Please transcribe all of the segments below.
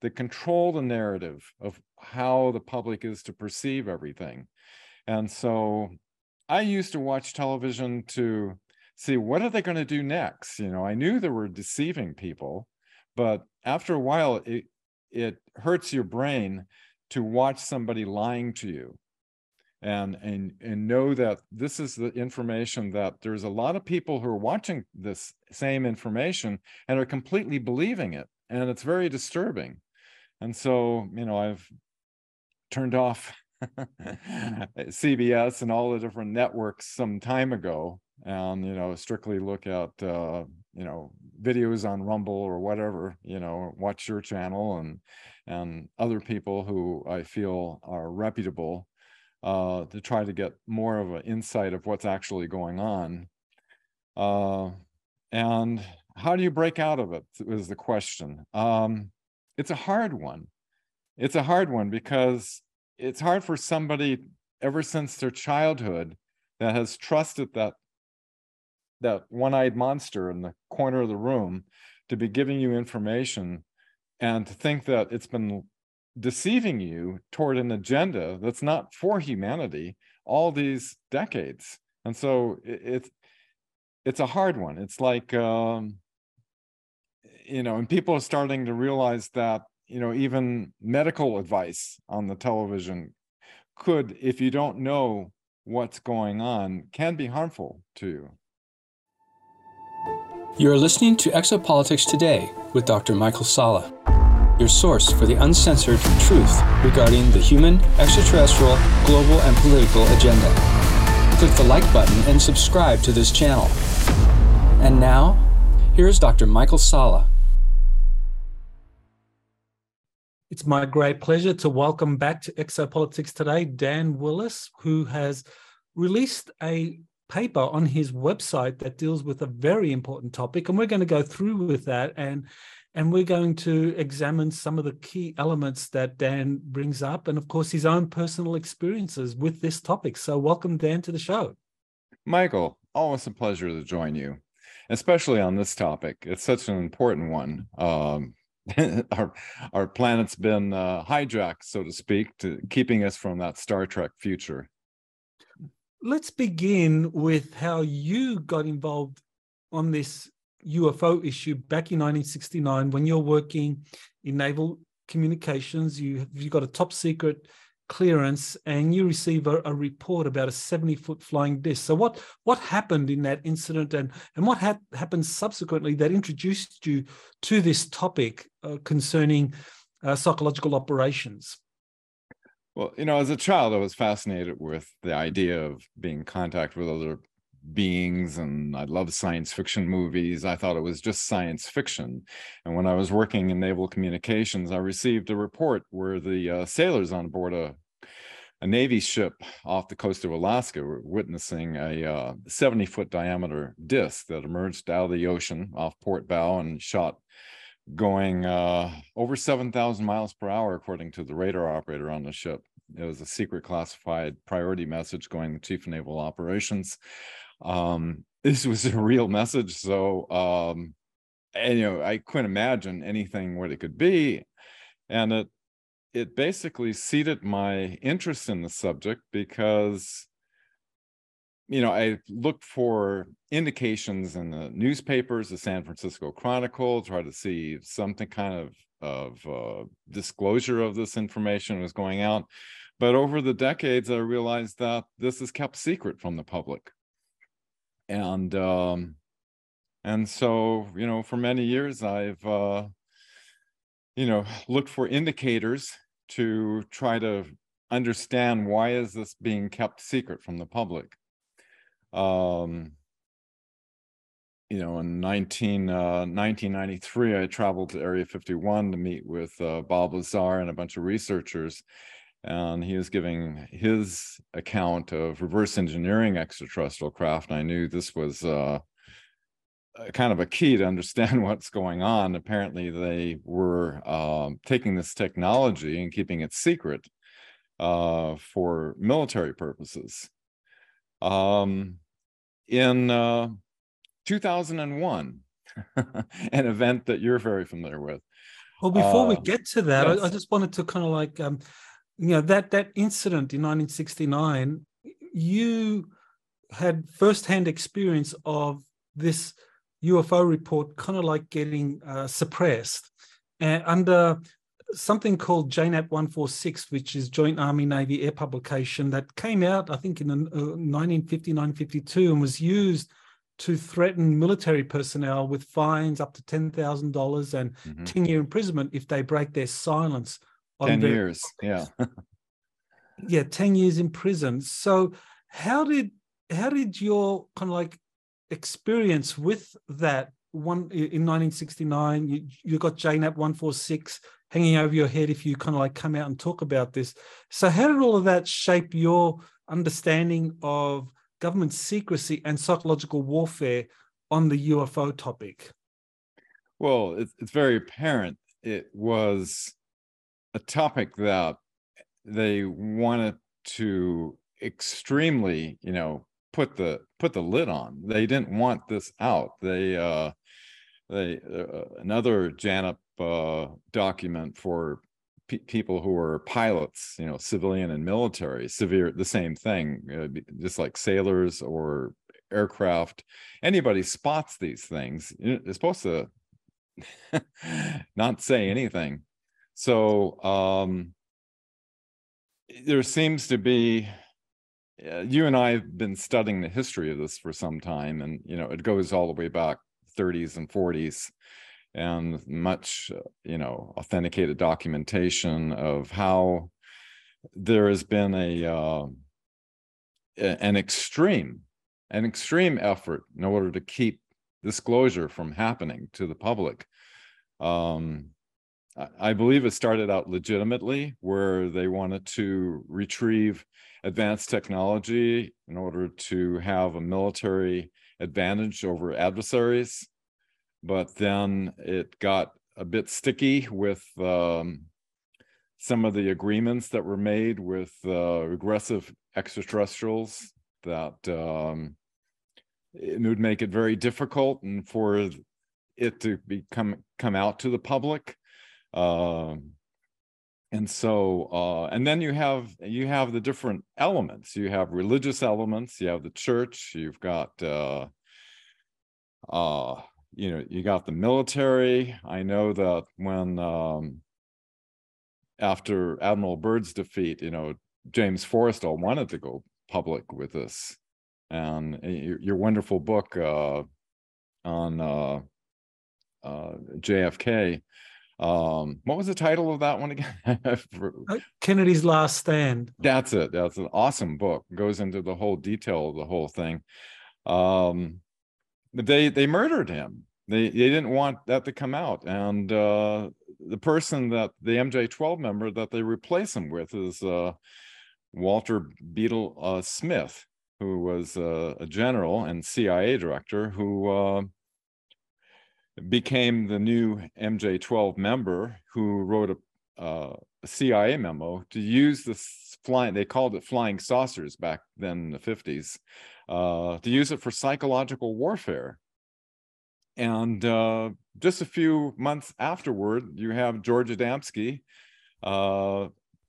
that control the narrative of how the public is to perceive everything. And so I used to watch television to see what are they going to do next? You know, I knew they were deceiving people, but after a while it it hurts your brain to watch somebody lying to you and and and know that this is the information that there's a lot of people who are watching this same information and are completely believing it and it's very disturbing and so you know i've turned off cbs and all the different networks some time ago and you know strictly look at uh you know videos on rumble or whatever you know watch your channel and and other people who i feel are reputable uh, to try to get more of an insight of what's actually going on. Uh, and how do you break out of it is the question. Um, it's a hard one. It's a hard one because it's hard for somebody ever since their childhood that has trusted that that one-eyed monster in the corner of the room to be giving you information and to think that it's been deceiving you toward an agenda that's not for humanity all these decades and so it, it's it's a hard one it's like um you know and people are starting to realize that you know even medical advice on the television could if you don't know what's going on can be harmful to you you're listening to exopolitics today with dr michael Salla, your source for the uncensored truth regarding the human, extraterrestrial, global, and political agenda. Click the like button and subscribe to this channel. And now, here's Dr. Michael Salla. It's my great pleasure to welcome back to Exopolitics today Dan Willis, who has released a paper on his website that deals with a very important topic. And we're going to go through with that and and we're going to examine some of the key elements that Dan brings up, and of course, his own personal experiences with this topic. So, welcome, Dan, to the show. Michael, always a pleasure to join you, especially on this topic. It's such an important one. Um, our our planet's been uh, hijacked, so to speak, to keeping us from that Star Trek future. Let's begin with how you got involved on this UFO issue back in 1969 when you're working in naval communications. You you got a top secret clearance and you receive a, a report about a 70 foot flying disc. So what what happened in that incident and and what ha- happened subsequently that introduced you to this topic uh, concerning uh, psychological operations? Well, you know, as a child, I was fascinated with the idea of being in contact with other beings and I love science fiction movies. I thought it was just science fiction. And when I was working in naval communications, I received a report where the uh, sailors on board a a Navy ship off the coast of Alaska were witnessing a uh, 70 foot diameter disc that emerged out of the ocean off port bow and shot going uh, over 7,000 miles per hour, according to the radar operator on the ship. It was a secret classified priority message going to Chief of Naval Operations um, this was a real message. So, um, and, you know, I couldn't imagine anything what it could be. And it, it basically seeded my interest in the subject because, you know, I looked for indications in the newspapers, the San Francisco Chronicle, try to see something kind of of uh, disclosure of this information was going out. But over the decades, I realized that this is kept secret from the public and um, and so you know for many years I've uh, you know looked for indicators to try to understand why is this being kept secret from the public. Um, you know, in 19, uh, 1993, I traveled to Area 51 to meet with uh, Bob Lazar and a bunch of researchers and he was giving his account of reverse engineering extraterrestrial craft. And I knew this was uh, kind of a key to understand what's going on. Apparently, they were um, taking this technology and keeping it secret uh, for military purposes. Um, in uh, 2001, an event that you're very familiar with, Well, before we get to that. I, I, just wanted to kind of like, um, you know, that that incident in 1969, you had firsthand experience of this UFO report kind of like getting uh, suppressed and under something called JANAP 146, which is Joint Army Navy Air publication that came out, I think, in 1959 uh, 52 and was used to threaten military personnel with fines up to $10,000 and mm-hmm. 10 year imprisonment if they break their silence. 10 years, yeah. yeah, 10 years in prison. So, how did how did your kind of like experience with that one in 1969 you, you got janap 146 hanging over your head if you kind of like come out and talk about this so how did all of that shape your understanding of government secrecy and psychological warfare on the ufo topic well it's, it's very apparent it was a topic that they wanted to extremely you know put the put the lid on. They didn't want this out. They uh, they uh, another JANAP uh, document for pe- people who are pilots, you know, civilian and military, severe the same thing, uh, just like sailors or aircraft. Anybody spots these things, they're supposed to not say anything. So um, there seems to be uh, you and I have been studying the history of this for some time, and you know it goes all the way back 30s and 40s, and much you know authenticated documentation of how there has been a uh, an extreme an extreme effort in order to keep disclosure from happening to the public. Um, I believe it started out legitimately, where they wanted to retrieve advanced technology in order to have a military advantage over adversaries. But then it got a bit sticky with um, some of the agreements that were made with uh, regressive extraterrestrials that um, it would make it very difficult and for it to become come out to the public. Um, and so uh, and then you have you have the different elements. You have religious elements you have the church you've got uh, uh, you know you got the military. I know that when um, after admiral byrd's defeat you know james forrestal wanted to go public with this. And uh, your, your wonderful book uh, on uh, jfk um what was the title of that one again? Uh, kennedy's last stand. That's it. That's an awesome book. Goes into the whole detail of the whole thing. Um they they murdered him. They they didn't want that to come out. And uh the person that the mj12 member that they replace him with is uh walter Bedell uh, smith who was uh, a general and cia director who uh became the new MJ12 member who wrote a, uh, a CIA memo to use this flying, they called it flying saucers back then in the 50s, uh, to use it for psychological warfare. And uh, just a few months afterward, you have George Adamski uh,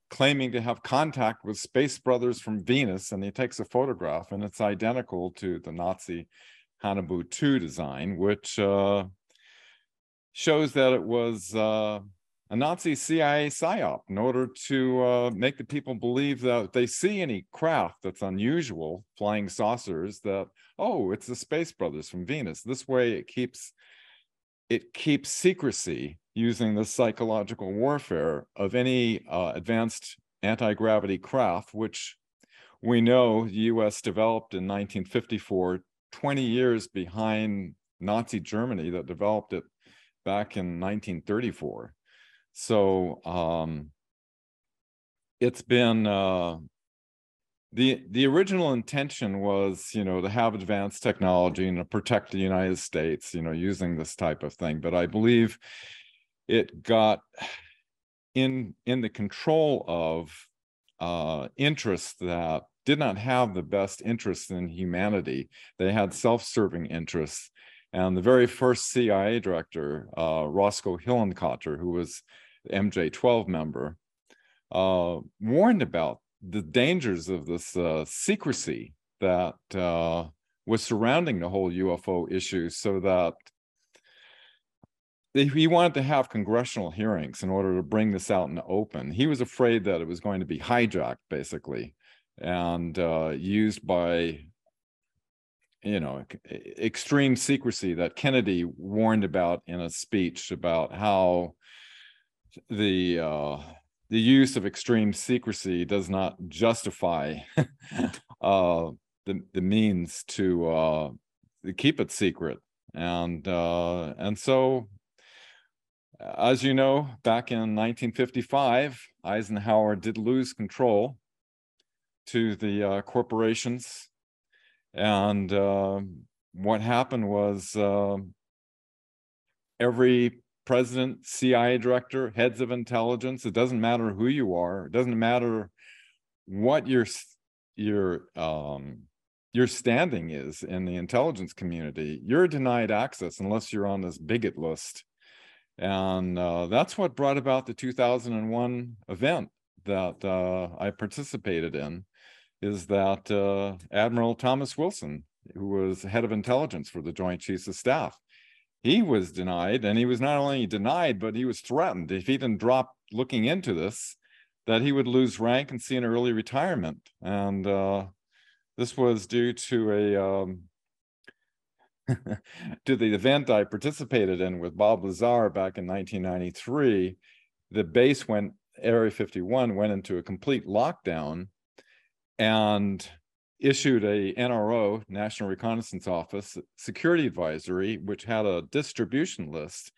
claiming to have contact with space brothers from Venus, and he takes a photograph, and it's identical to the Nazi Haunebu 2 design, which uh, shows that it was uh, a Nazi CIA psyop in order to uh, make the people believe that they see any craft that's unusual, flying saucers, that oh, it's the Space Brothers from Venus. This way, it keeps it keeps secrecy using the psychological warfare of any uh, advanced anti-gravity craft, which we know the U.S. developed in 1954, 20 years behind Nazi Germany that developed it back in 1934. So um, it's been uh, the the original intention was you know to have advanced technology and to protect the United States, you know, using this type of thing. But I believe it got in in the control of uh, interests that did not have the best interests in humanity. They had self-serving interests And the very first CIA director, uh, Roscoe Hillenkotter, who was MJ12 member, uh, warned about the dangers of this uh, secrecy that uh, was surrounding the whole UFO issue so that he wanted to have congressional hearings in order to bring this out in the open. He was afraid that it was going to be hijacked, basically, and uh, used by, you know, extreme secrecy that Kennedy warned about in a speech about how the uh, the use of extreme secrecy does not justify uh, the the means to uh, keep it secret, and uh, and so as you know, back in 1955, Eisenhower did lose control to the uh, corporations. And uh, what happened was uh, every president, CIA director, heads of intelligence, it doesn't matter who you are, it doesn't matter what your, your, um, your standing is in the intelligence community, you're denied access unless you're on this bigot list. And uh, that's what brought about the 2001 event that uh, I participated in, is that uh, Admiral Thomas Wilson, who was head of intelligence for the Joint Chiefs of Staff, he was denied, and he was not only denied, but he was threatened if he didn't drop looking into this, that he would lose rank and see an early retirement. And uh, this was due to a um, to the event I participated in with Bob Lazar back in 1993, the base went, Area 51 went into a complete lockdown and issued a NRO, National Reconnaissance Office, security advisory, which had a distribution list,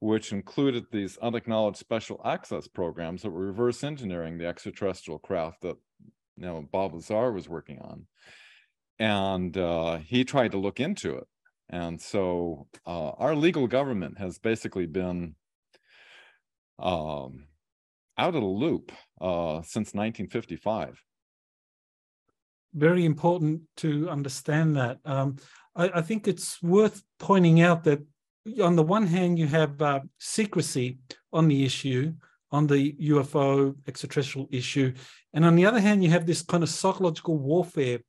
which included these unacknowledged special access programs that were reverse engineering the extraterrestrial craft that you know Bob Lazar was working on. And uh, he tried to look into it and so uh, our legal government has basically been um, out of the loop uh, since 1955. Very important to understand that. Um, I, I, think it's worth pointing out that on the one hand, you have uh, secrecy on the issue, on the UFO extraterrestrial issue. And on the other hand, you have this kind of psychological warfare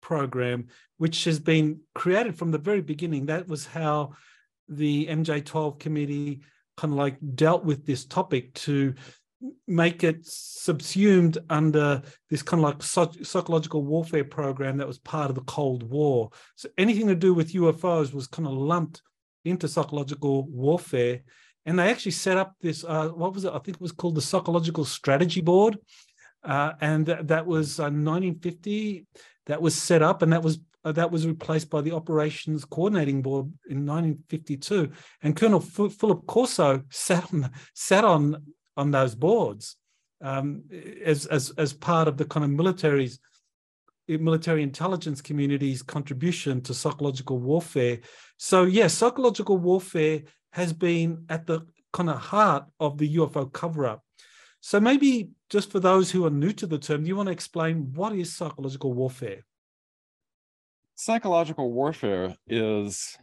program, which has been created from the very beginning. That was how the MJ12 committee kind of like dealt with this topic to make it subsumed under this kind of like psychological warfare program that was part of the Cold War. So anything to do with UFOs was kind of lumped into psychological warfare. And they actually set up this, uh, what was it? I think it was called the Psychological Strategy Board. Uh, and th- that was uh, 1950 that was set up and that was uh, that was replaced by the operations coordinating board in 1952 and colonel F- philip corso sat on sat on on those boards um, as, as as part of the kind of military's military intelligence community's contribution to psychological warfare so yes yeah, psychological warfare has been at the kind of heart of the ufo cover-up so maybe just for those who are new to the term, do you want to explain what is psychological warfare? Psychological warfare is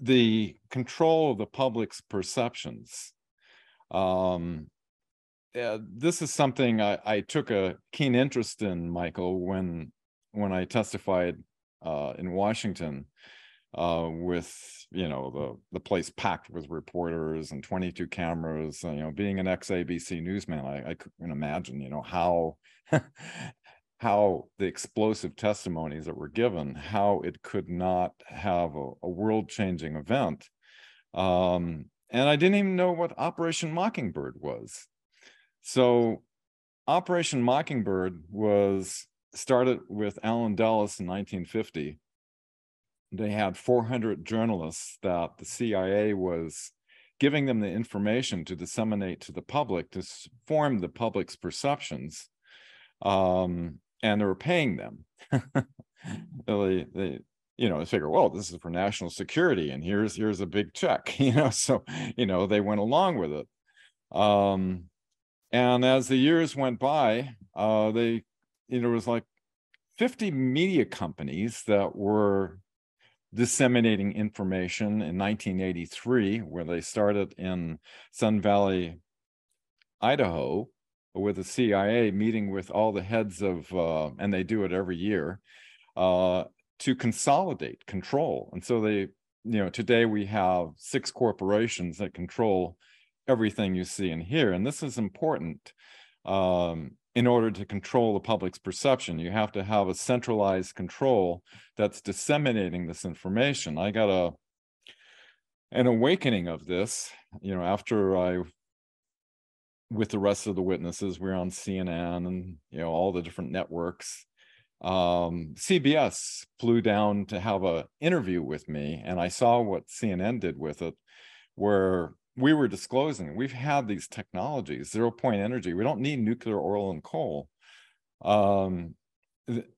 the control of the public's perceptions. Um, uh, this is something I, I, took a keen interest in, Michael, when when I testified uh, in Washington uh, with you know the the place packed with reporters and 22 cameras. And, You know, being an ex ABC newsman, I, I couldn't imagine you know how how the explosive testimonies that were given, how it could not have a, a world changing event. Um, and I didn't even know what Operation Mockingbird was. So, Operation Mockingbird was started with Allen Dulles in 1950 they had 400 journalists that the CIA was giving them the information to disseminate to the public to form the public's perceptions um, and they were paying them they, they you know they figure well this is for national security and here's here's a big check you know so you know they went along with it. Um, and as the years went by uh, they you know it was like 50 media companies that were disseminating information in 1983, where they started in Sun Valley, Idaho, with the CIA meeting with all the heads of, uh, and they do it every year, uh, to consolidate control. And so they, you know, today we have six corporations that control everything you see and hear. And this is important um, in order to control the public's perception. You have to have a centralized control that's disseminating this information. I got a an awakening of this, you know, after I with the rest of the witnesses, we we're on CNN and you know all the different networks. Um, CBS flew down to have a interview with me, and I saw what CNN did with it, where we were disclosing we've had these technologies, zero point energy. We don't need nuclear, oil, and coal. Um,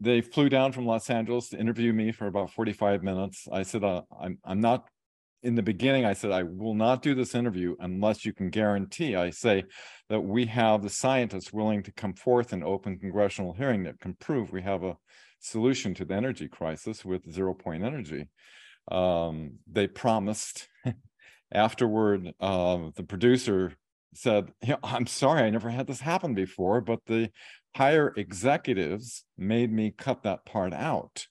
they flew down from Los Angeles to interview me for about 45 minutes. I said, uh, I'm, I'm not in the beginning, I said, I will not do this interview unless you can guarantee, I say, that we have the scientists willing to come forth in open congressional hearing that can prove we have a solution to the energy crisis with zero point energy. Um, they promised. Afterward, uh, the producer said, I'm sorry, I never had this happen before, but the higher executives made me cut that part out.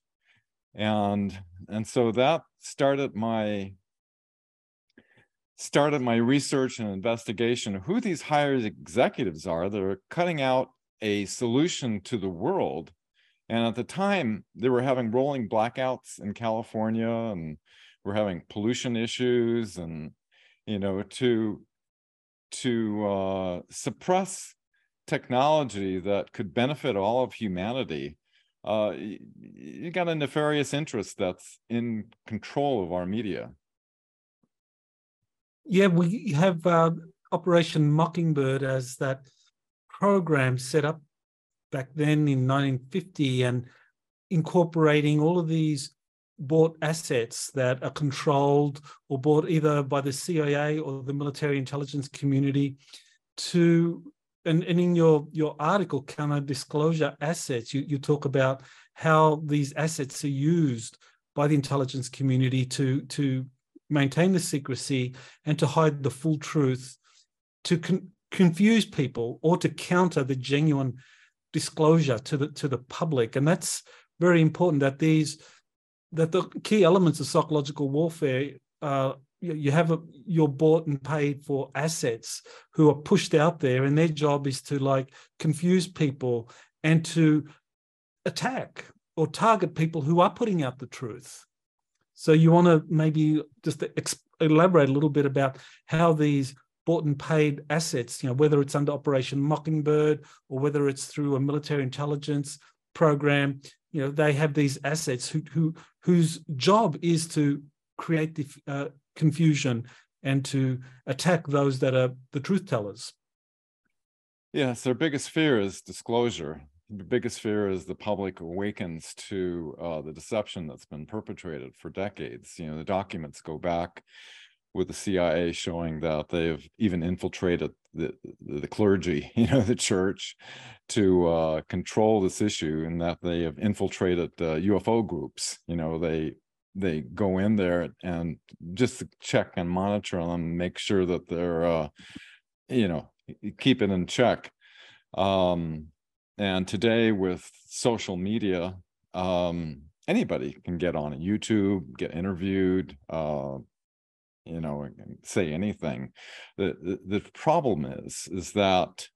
And and so that started my started my research and investigation of who these higher executives are that are cutting out a solution to the world. And at the time, they were having rolling blackouts in California and we're having pollution issues and, you know, to to uh, suppress technology that could benefit all of humanity, uh, you got a nefarious interest that's in control of our media. Yeah, we have uh, Operation Mockingbird as that program set up back then in 1950 and incorporating all of these bought assets that are controlled or bought either by the CIA or the military intelligence community to and, and in your your article counter disclosure assets you, you talk about how these assets are used by the intelligence community to to maintain the secrecy and to hide the full truth, to con- confuse people or to counter the genuine disclosure to the to the public. And that's very important that these that the key elements of psychological warfare uh, you have a, you're bought and paid for assets who are pushed out there and their job is to like confuse people and to attack or target people who are putting out the truth so you want to maybe just elaborate a little bit about how these bought and paid assets, you know, whether it's under Operation Mockingbird or whether it's through a military intelligence program, you know, they have these assets who, who whose job is to create the uh, confusion and to attack those that are the truth tellers. Yes, their biggest fear is disclosure the biggest fear is the public awakens to uh, the deception that's been perpetrated for decades. You know, the documents go back with the CIA showing that they've even infiltrated the, the clergy, you know, the church, to uh, control this issue, and that they have infiltrated uh, UFO groups. You know, they they go in there and just check and monitor them, make sure that they're, uh, you know, keep it in check. Um, and today with social media, um, anybody can get on YouTube, get interviewed, uh, you know, say anything. The, the, the problem is, is that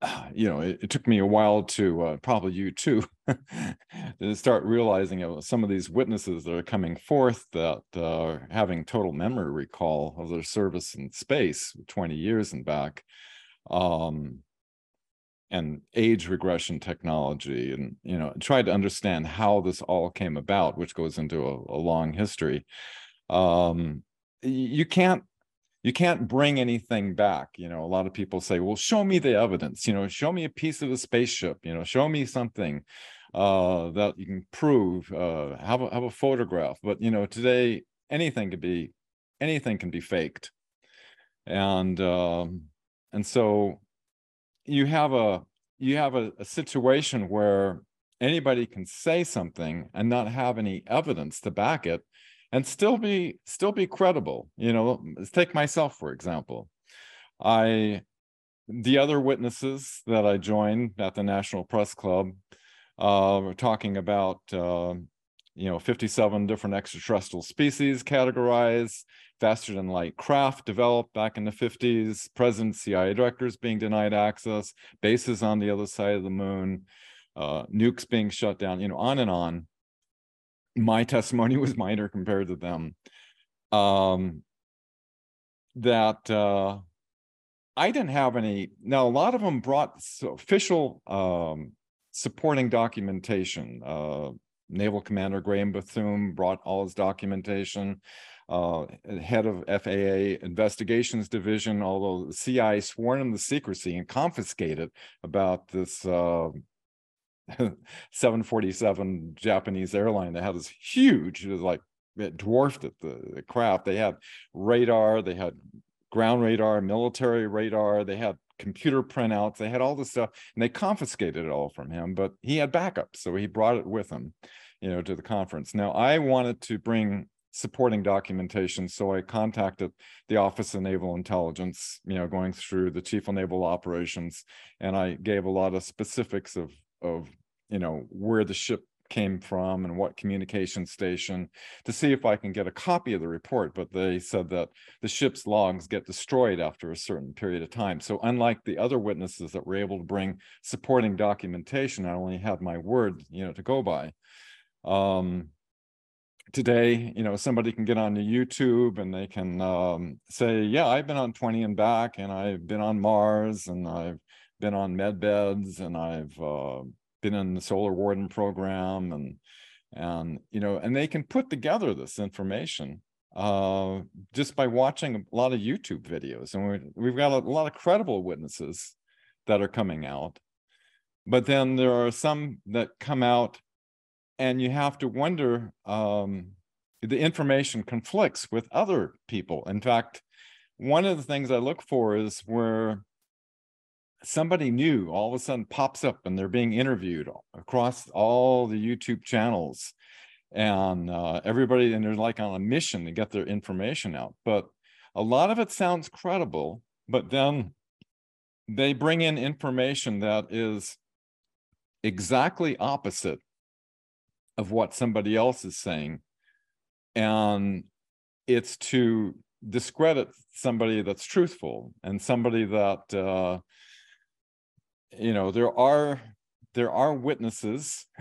you know, it, it, took me a while to uh, probably you too to start realizing you know, some of these witnesses that are coming forth that uh, are having total memory recall of their service in space 20 years and back. Um, and age regression technology and you know tried to understand how this all came about which goes into a, a long history. Um, you can't you can't bring anything back you know. A lot of people say well show me the evidence you know show me a piece of a spaceship you know show me something uh, that you can prove uh, have a have a photograph. But you know today anything could be anything can be faked. And um, and so you have a you have a, a situation where anybody can say something and not have any evidence to back it and still be still be credible. You know let's take myself for example. I the other witnesses that i joined at the national press club uh, were talking about uh, you know 57 different extraterrestrial species categorized faster than light craft developed back in the 50s president cia directors being denied access bases on the other side of the moon uh, nukes being shut down you know on and on. My testimony was minor compared to them. Um, that uh, i didn't have any now a lot of them brought official um, supporting documentation. Uh, naval commander graham bethune brought all his documentation uh, head of FAA investigations division, although the CIA sworn him the secrecy and confiscated about this uh, 747 Japanese airline that had this huge, it was like it dwarfed it, the, the craft. They had radar, they had ground radar, military radar, they had computer printouts, they had all this stuff, and they confiscated it all from him, but he had backup, so he brought it with him, you know, to the conference. Now I wanted to bring supporting documentation. So I contacted the Office of Naval Intelligence, you know, going through the Chief of Naval Operations, and I gave a lot of specifics of of you know where the ship came from and what communication station to see if I can get a copy of the report. But they said that the ship's logs get destroyed after a certain period of time. So unlike the other witnesses that were able to bring supporting documentation, I only had my word, you know, to go by. Um, today, you know, somebody can get on YouTube and they can um, say, yeah, I've been on 20 and back and I've been on Mars and I've been on med beds and I've uh, been in the solar warden program and and you know and they can put together this information uh, just by watching a lot of YouTube videos. And we we've got a lot of credible witnesses that are coming out. But then there are some that come out and you have to wonder um, the information conflicts with other people. In fact one of the things i look for is where somebody new all of a sudden pops up and they're being interviewed across all the YouTube channels and uh, everybody and they're like on a mission to get their information out. But a lot of it sounds credible but then they bring in information that is exactly opposite of what somebody else is saying. And it's to discredit somebody that's truthful and somebody that uh, you know there are there are witnesses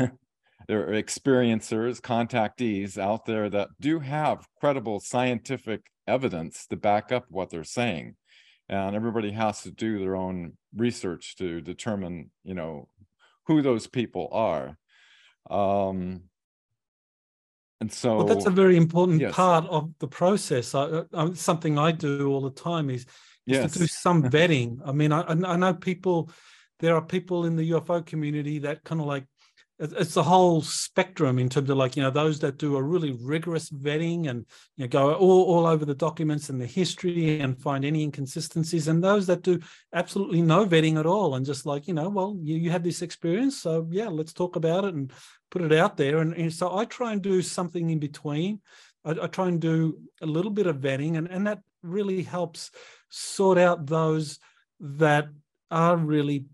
there are experiencers contactees out there that do have credible scientific evidence to back up what they're saying. And everybody has to do their own research to determine you know who those people are um and so well, that's a very important yes. part of the process I, I, something i do all the time is, is yes. to do some vetting i mean I, I know people there are people in the UFO community that kind of like it's the whole spectrum in terms of like you know those that do a really rigorous vetting and you know go all, all over the documents and the history and find any inconsistencies and those that do absolutely no vetting at all and just like you know well you, you had this experience so yeah let's talk about it and put it out there. And, and so i try and do something in between. I, I try and do a little bit of vetting and, and that really helps sort out those that are really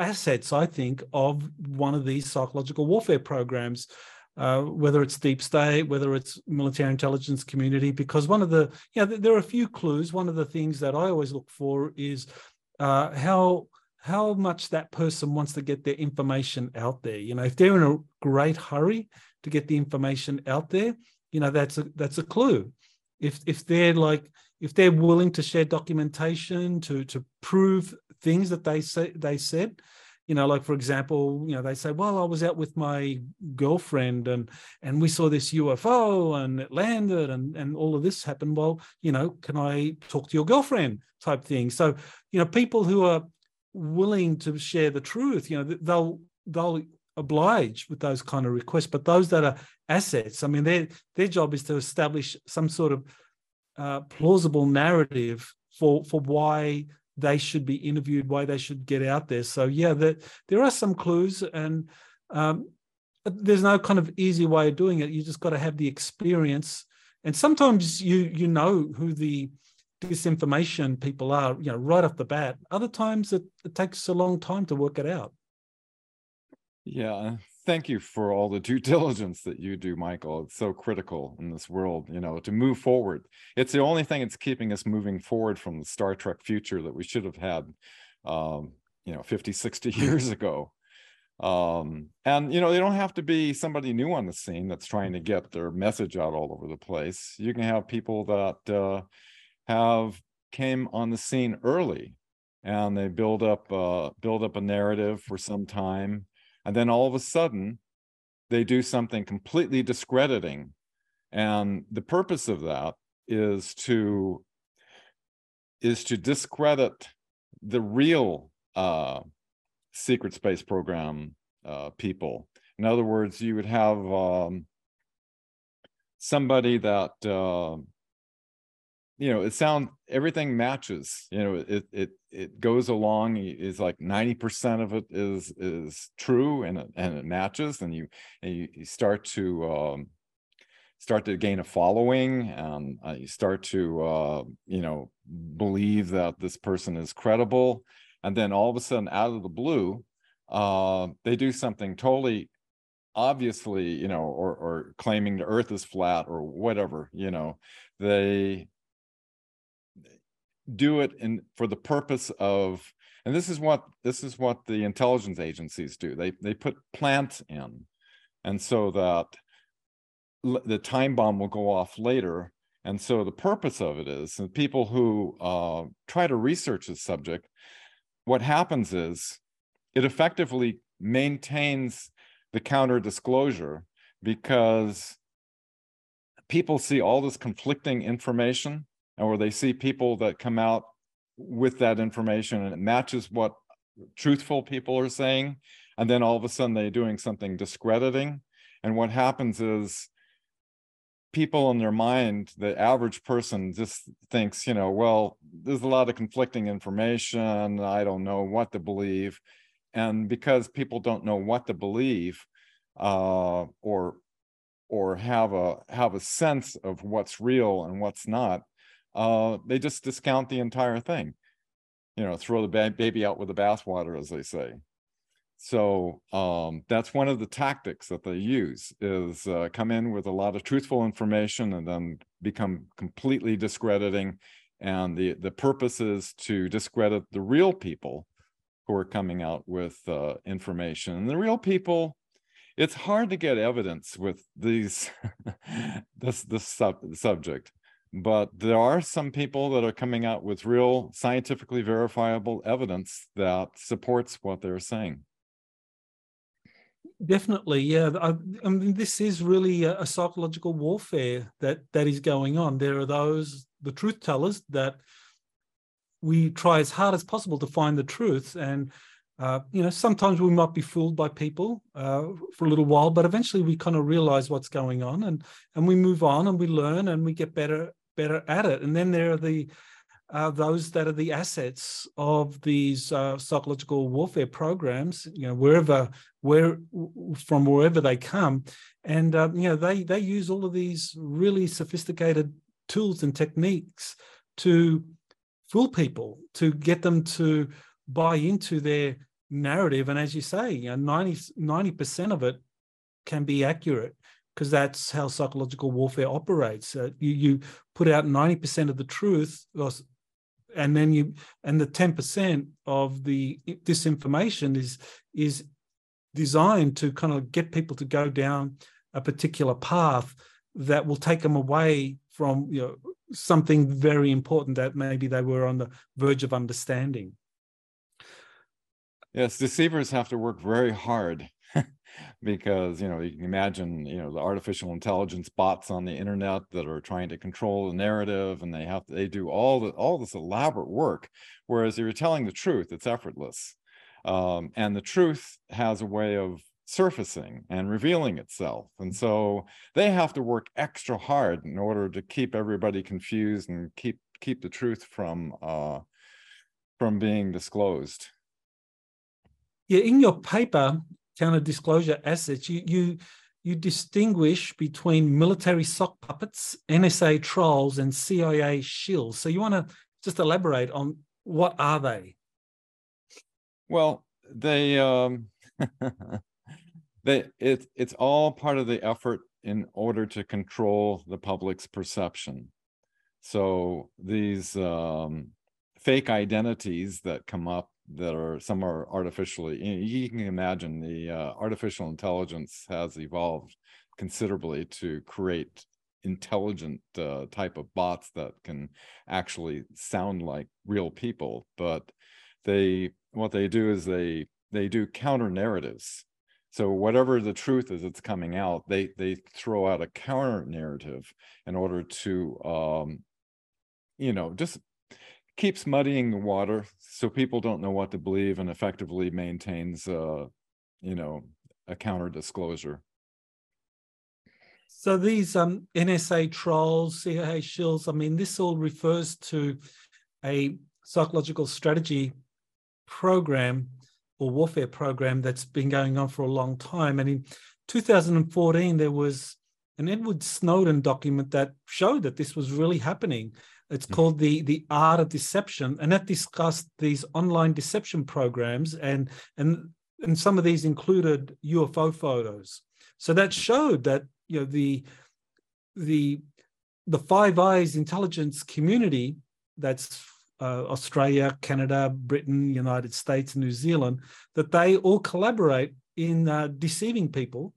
assets, I think, of one of these psychological warfare programs. Uh, whether it's deep state, whether it's military intelligence community, because one of the, you know, there are a few clues. One of the things that I always look for is uh, how how much that person wants to get their information out there. You know, if they're in a great hurry to get the information out there, you know, that's a that's a clue. If if they're like if they're willing to share documentation to to prove things that they say they said. You know like for example you know they say well i was out with my girlfriend and and we saw this ufo and it landed and and all of this happened. Well you know can i talk to your girlfriend? type thing. So you know people who are willing to share the truth you know they'll they'll oblige with those kind of requests. But those that are assets i mean their their job is to establish some sort of uh, plausible narrative for for why they should be interviewed, why they should get out there. So yeah, that there are some clues, and um, there's no kind of easy way of doing it. You just got to have the experience, and sometimes you you know who the disinformation people are, you know, right off the bat. Other times it, it takes a long time to work it out. Yeah, thank you for all the due diligence that you do, Michael. It's so critical in this world, you know, to move forward. It's the only thing that's keeping us moving forward from the Star Trek future that we should have had, um, you know, 50, 60 years ago. Um, and, you know, they don't have to be somebody new on the scene that's trying to get their message out all over the place. You can have people that uh, have came on the scene early and they build up uh, build up a narrative for some time and then all of a sudden they do something completely discrediting. And the purpose of that is to is to discredit the real uh, secret space program uh, people. In other words you would have um, somebody that uh, you know it sounds everything matches you know it it it goes along is like 90% of it is is true and it, and it matches and you and you, you start to um, start to gain a following and uh, you start to uh, you know believe that this person is credible and then all of a sudden out of the blue uh, they do something totally obviously you know or or claiming the earth is flat or whatever you know they do it in for the purpose of and this is what this is what the intelligence agencies do. They they put plants in and so that the time bomb will go off later. And so the purpose of it is and people who uh, try to research this subject what happens is it effectively maintains the counter disclosure because people see all this conflicting information or they see people that come out with that information and it matches what truthful people are saying. And then all of a sudden they're doing something discrediting. And what happens is people in their mind the average person just thinks you know well there's a lot of conflicting information. I don't know what to believe. And because people don't know what to believe uh, or or have a have a sense of what's real and what's not uh, they just discount the entire thing. You know, throw the ba- baby out with the bathwater, as they say. So um, that's one of the tactics that they use is uh, come in with a lot of truthful information and then become completely discrediting. And the the purpose is to discredit the real people who are coming out with uh, information. And the real people, it's hard to get evidence with these this this sub- subject but there are some people that are coming out with real scientifically verifiable evidence that supports what they're saying. Definitely yeah. I, I, mean this is really a, a, psychological warfare that that is going on. There are those the truth tellers that we try as hard as possible to find the truth and uh, you know sometimes we might be fooled by people uh, for a little while but eventually we kind of realize what's going on and and we move on and we learn and we get better better at it. And then there are the uh, those that are the assets of these uh, psychological warfare programs, you know, wherever, where, from wherever they come, and uh, you know, they they use all of these really sophisticated tools and techniques to fool people, to get them to buy into their narrative. And as you say, you know, 90 percent of it can be accurate because that's how psychological warfare operates. Uh, you, you put out 90% of the truth, and then you and the 10% of the disinformation is is designed to kind of get people to go down a particular path that will take them away from you know something very important that maybe they were on the verge of understanding. Yes, deceivers have to work very hard because you know you can imagine you know the artificial intelligence bots on the internet that are trying to control the narrative and they have they do all the all this elaborate work whereas if you're telling the truth it's effortless. Um, and the truth has a way of surfacing and revealing itself and so they have to work extra hard in order to keep everybody confused and keep keep the truth from uh from being disclosed. Yeah in your paper counter disclosure assets, you you you distinguish between military sock puppets, NSA trolls, and CIA shills. So you want to just elaborate on what are they? Well, they um, they it it's all part of the effort in order to control the public's perception. So these um, fake identities that come up that are some are artificially you can imagine the uh, artificial intelligence has evolved considerably to create intelligent uh, type of bots that can actually sound like real people but they what they do is they they do counter narratives. So whatever the truth is that's coming out they they throw out a counter narrative in order to um you know just keeps muddying the water so people don't know what to believe and effectively maintains uh you know a counter disclosure so these um nsa trolls cia shills i mean this all refers to a psychological strategy program or warfare program that's been going on for a long time. And in 2014 there was an edward snowden document that showed that this was really happening it's mm-hmm. called the the art of deception, and that discussed these online deception programs, and and and some of these included UFO photos. So that showed that you know the the the Five Eyes intelligence community that's uh, Australia, Canada, Britain, United States, New Zealand, that they all collaborate in uh, deceiving people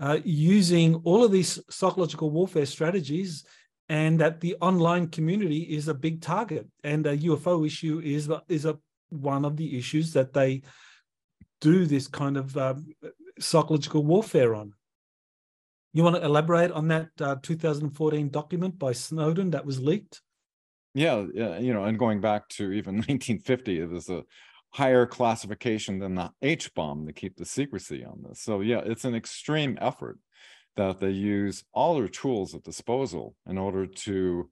uh, using all of these psychological warfare strategies and that the online community is a big target and a ufo issue is is a one of the issues that they do this kind of um, psychological warfare on. You want to elaborate on that uh, 2014 document by snowden that was leaked? Yeah, yeah you know and going back to even 1950 it was a higher classification than the h bomb to keep the secrecy on this. So yeah it's an extreme effort that they use all their tools at disposal in order to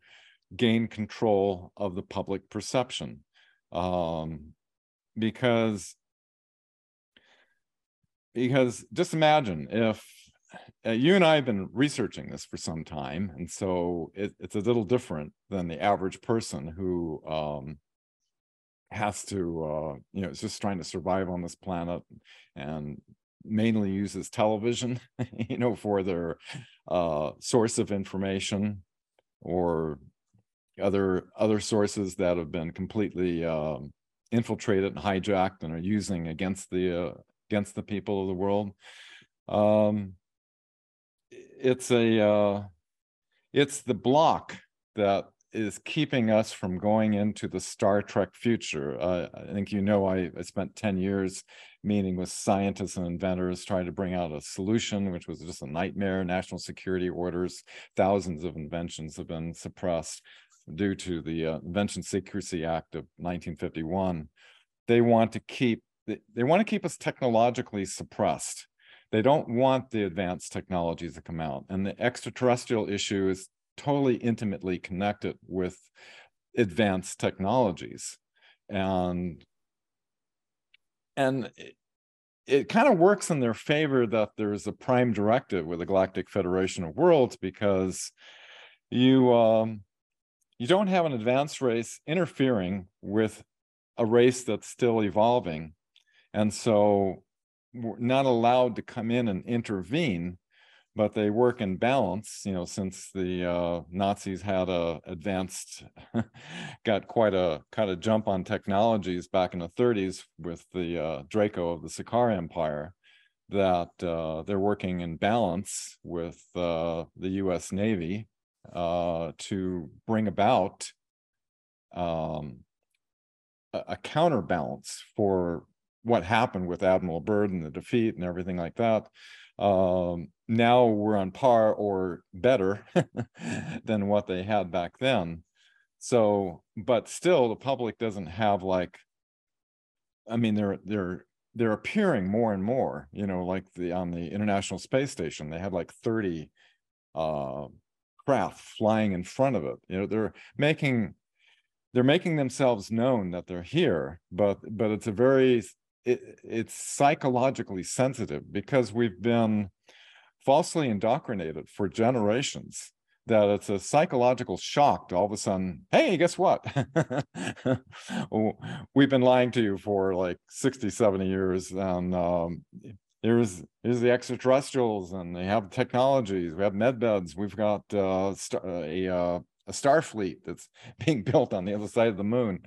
gain control of the public perception. Um, because because just imagine if uh, you and I have been researching this for some time, and so it, it's a little different than the average person who um, has to, uh, you know, is just trying to survive on this planet and mainly uses television, you know, for their uh, source of information or other other sources that have been completely um, infiltrated and hijacked and are using against the uh, against the people of the world. Um, it's a uh, it's the block that is keeping us from going into the Star Trek future. Uh, I think you know I, I spent 10 years meeting with scientists and inventors trying to bring out a solution, which was just a nightmare. National security orders, thousands of inventions have been suppressed due to the uh, Invention Secrecy Act of 1951. They want to keep they, they want to keep us technologically suppressed. They don't want the advanced technologies to come out. And the extraterrestrial issue is totally intimately connected with advanced technologies. And and it, it kind of works in their favor that there's a prime directive with the galactic federation of worlds because you um you don't have an advanced race interfering with a race that's still evolving. And so we're not allowed to come in and intervene but they work in balance you know since the uh, nazis had a advanced got quite a kind of jump on technologies back in the 30s with the uh, draco of the Ciakahr empire that uh, they're working in balance with uh, the us navy uh, to bring about um, a counterbalance for what happened with admiral byrd and the defeat and everything like that um, now we're on par or better than what they had back then. So, but still, the public doesn't have like, I mean, they're they're they're appearing more and more. You know, like the on the International Space Station, they had like thirty uh, craft flying in front of it. You know, they're making they're making themselves known that they're here, but but it's a very it, it's psychologically sensitive because we've been falsely indoctrinated for generations that it's a psychological shock to all of a sudden, hey, guess what? We've been lying to you for like 60, 70 years. And um, here's, here's the extraterrestrials and they have technologies. We have med beds. We've got uh, a, uh, a star fleet that's being built on the other side of the moon.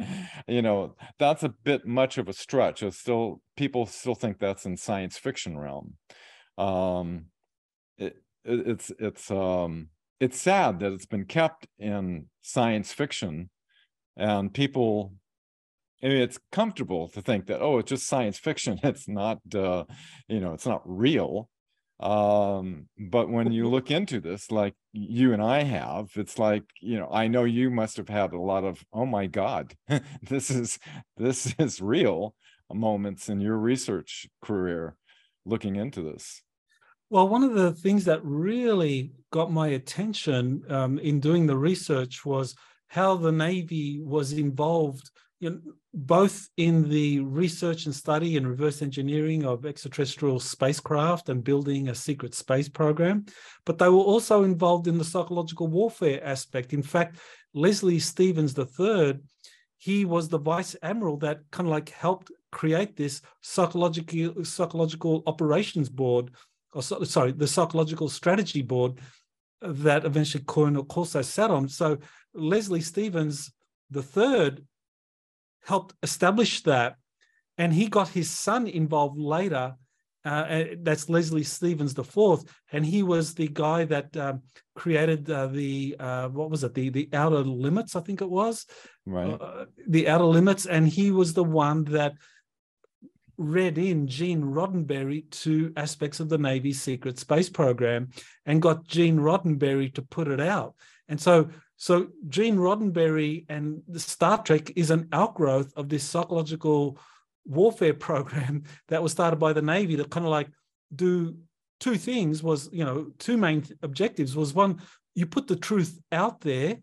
You know, that's a bit much of a stretch. It's still people still think that's in science fiction realm. Um, it, it, it's it's um, it's sad that it's been kept in science fiction, and people. I mean, it's comfortable to think that oh, it's just science fiction. It's not, uh, you know, it's not real um but when you look into this like you and i have it's like you know i know you must have had a lot of oh my god this is this is real moments in your research career looking into this. Well one of the things that really got my attention um, in doing the research was how the navy was involved you know, both in the research and study and reverse engineering of extraterrestrial spacecraft and building a secret space program, but they were also involved in the psychological warfare aspect. In fact, Leslie Stevens III, he was the vice admiral that kind of like helped create this psychological psychological operations board, or sorry, the psychological strategy board that eventually Colonel Corso sat on. So Leslie Stevens the third helped establish that. And he got his son involved later. Uh, that's Leslie Stevens the fourth, and he was the guy that um, created uh, the uh, what was it the the outer limits I think it was right uh, the outer limits, and he was the one that read in Gene Roddenberry to aspects of the Navy's secret space program and got Gene Roddenberry to put it out. And so so Gene Roddenberry and Star Trek is an outgrowth of this psychological warfare program that was started by the Navy to kind of like do two things was, you know, two main objectives was one, you put the truth out there,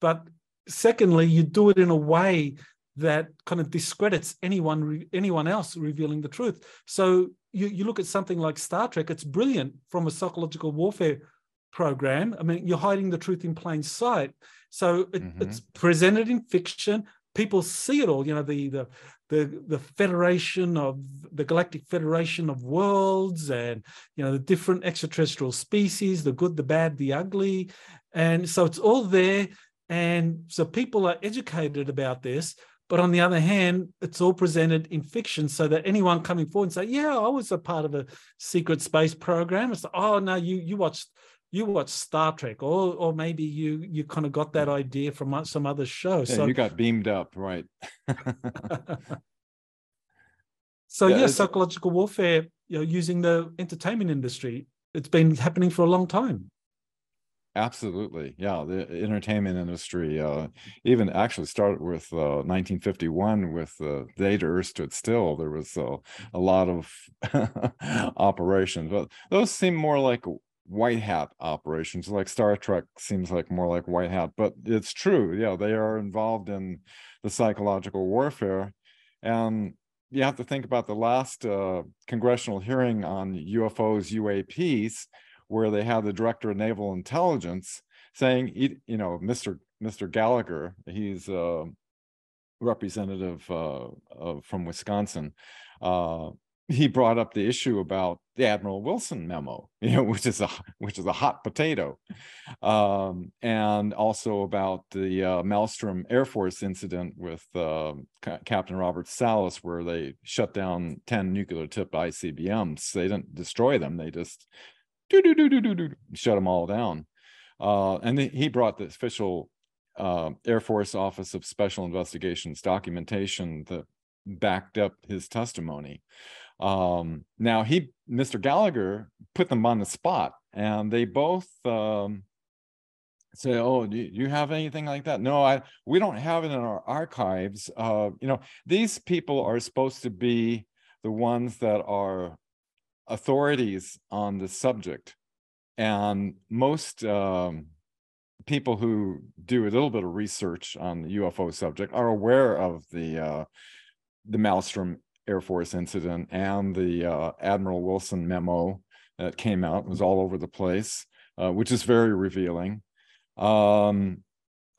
but secondly, you do it in a way that kind of discredits anyone anyone else revealing the truth. So you, you look at something like Star Trek, it's brilliant from a psychological warfare program. I mean, you're hiding the truth in plain sight. So it, mm-hmm. it's presented in fiction. People see it all. You know, the the the the Federation of the Galactic Federation of Worlds, and you know the different extraterrestrial species, the good, the bad, the ugly, and so it's all there. And so people are educated about this. But on the other hand, it's all presented in fiction so that anyone coming forward and say, Yeah, I was a part of a secret space program. It's like, oh no, you you watched you watch Star Trek, or or maybe you you kind of got that idea from some other show. Yeah, so you got beamed up, right? so yeah, yeah psychological warfare, you know, using the entertainment industry, it's been happening for a long time. Absolutely, yeah. The entertainment industry, uh, even actually started with uh, 1951 with uh, the day to Earth stood still. There was uh, a lot of operations, but those seem more like white hat operations like star trek seems like more like white hat but it's true yeah they are involved in the psychological warfare and you have to think about the last uh, congressional hearing on ufos uaps where they had the director of naval intelligence saying you know mr mr gallagher he's a representative uh, from wisconsin uh, he brought up the issue about the Admiral Wilson memo, you know, which is a which is a hot potato, um, and also about the uh, Malmstrom Air Force incident with uh, Captain Robert Salas, where they shut down ten nuclear-tipped ICBMs. They didn't destroy them; they just do do do do do do shut them all down. Uh, and he brought the official uh, Air Force Office of Special Investigations documentation that backed up his testimony. Um, now he, Mr. Gallagher, put them on the spot, and they both um, say, "Oh, do you have anything like that?" No, I. We don't have it in our archives. Uh, you know, these people are supposed to be the ones that are authorities on the subject, and most um, people who do a little bit of research on the UFO subject are aware of the uh, the Malmstrom Air Force incident and the uh, Admiral Wilson memo that came out was all over the place, uh, which is very revealing. Um,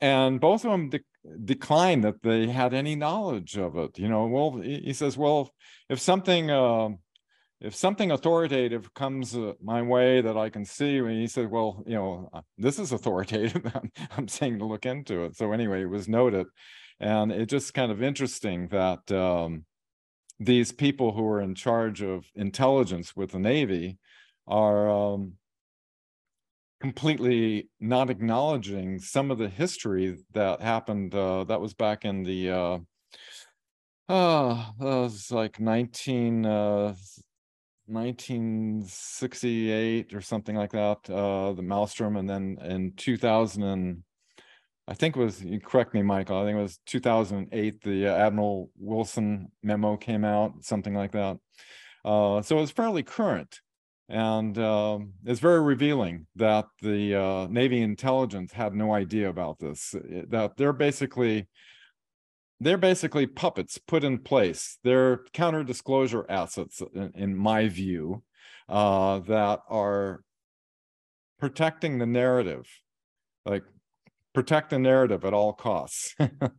and both of them de- declined that they had any knowledge of it. You know, well, he says, well, if something uh, if something authoritative comes uh, my way that I can see, and he said, well, you know, uh, this is authoritative. I'm saying to look into it. So anyway, it was noted, and it's just kind of interesting that um, these people who are in charge of intelligence with the Navy are um, completely not acknowledging some of the history that happened. Uh, that was back in the uh, uh, it was like 19, uh, 1968 or something like that, uh, the Malmstrom, and then in 2000, and I think it was, you correct me, Michael, I think it was 2008, the uh, Admiral Wilson memo came out, something like that. Uh, so it was fairly current. And um, it's very revealing that the uh, Navy intelligence had no idea about this, that they're basically they're basically puppets put in place. They're counter disclosure assets, in, in my view, uh, that are protecting the narrative, like protect the narrative at all costs,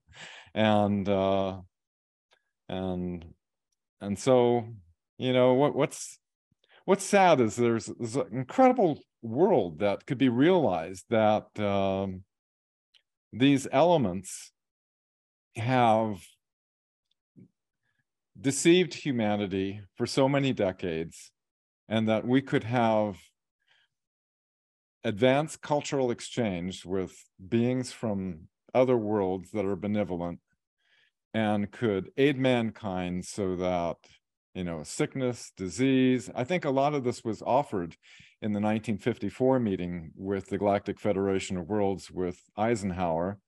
and uh, and and so you know what what's what's sad is there's, there's an incredible world that could be realized that um, these elements have deceived humanity for so many decades and that we could have advanced cultural exchange with beings from other worlds that are benevolent and could aid mankind so that you know, sickness, disease. I think a lot of this was offered in the 1954 meeting with the Galactic Federation of Worlds with Eisenhower.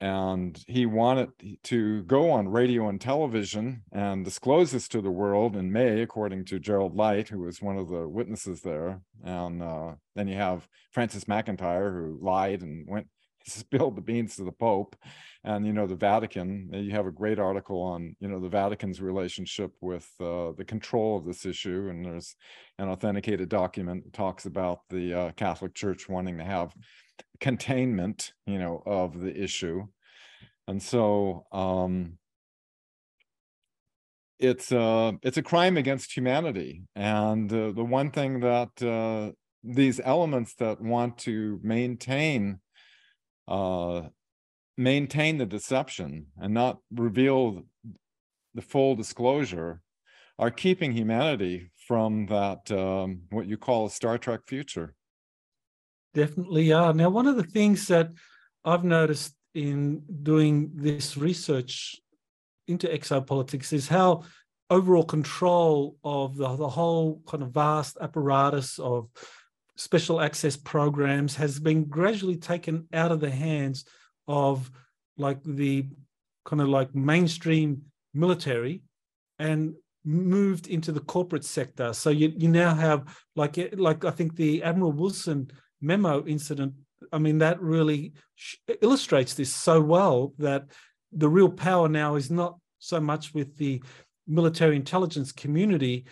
And he wanted to go on radio and television and disclose this to the world in May, according to Gerald Light, who was one of the witnesses there. And uh, then you have Francis McIntyre, who lied and went spilled the beans to the Pope. And, you know, the Vatican, you have a great article on, you know, the Vatican's relationship with uh, the control of this issue. And there's an authenticated document that talks about the uh, Catholic Church wanting to have containment, you know, of the issue. And so, um, it's uh it's a crime against humanity and uh, the one thing that uh, these elements that want to maintain uh, maintain the deception and not reveal the full disclosure are keeping humanity from that um, what you call a Star Trek future. Definitely are. Now, one of the things that I've noticed in doing this research into exopolitics is how overall control of the, the whole kind of vast apparatus of special access programs has been gradually taken out of the hands of like the kind of like mainstream military and moved into the corporate sector so you, you now have like eh, like i think the admiral wilson memo incident i mean that really illustrates this so well that the real power now is not so much with the military intelligence community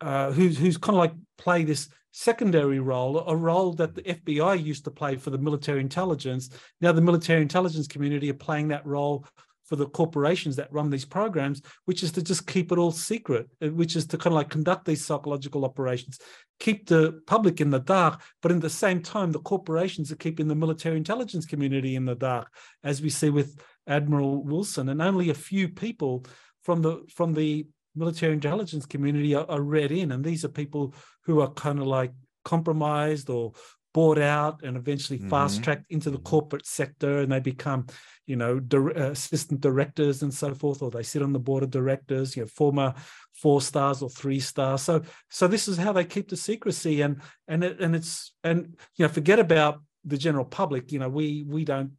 uh, who's who's kind of like play this secondary role, a role that the FBI used to play for the military intelligence. Now the military intelligence community are playing that role for the corporations that run these programs, which is to just keep it all secret, uh, which is to kind of like conduct these psychological operations, keep the public in the dark, but in the same time, the corporations are keeping the military intelligence community in the dark, as we see with Admiral Wilson, and only a few people from the from the military intelligence community are, are read in, and these are people who are kind of like compromised or bought out and eventually mm-hmm. fast tracked into the corporate sector and they become you know uh, assistant directors and so forth or they sit on the board of directors you know former four stars or three stars so so this is how they keep the secrecy and and it, and it's and you know forget about the general public you know we we don't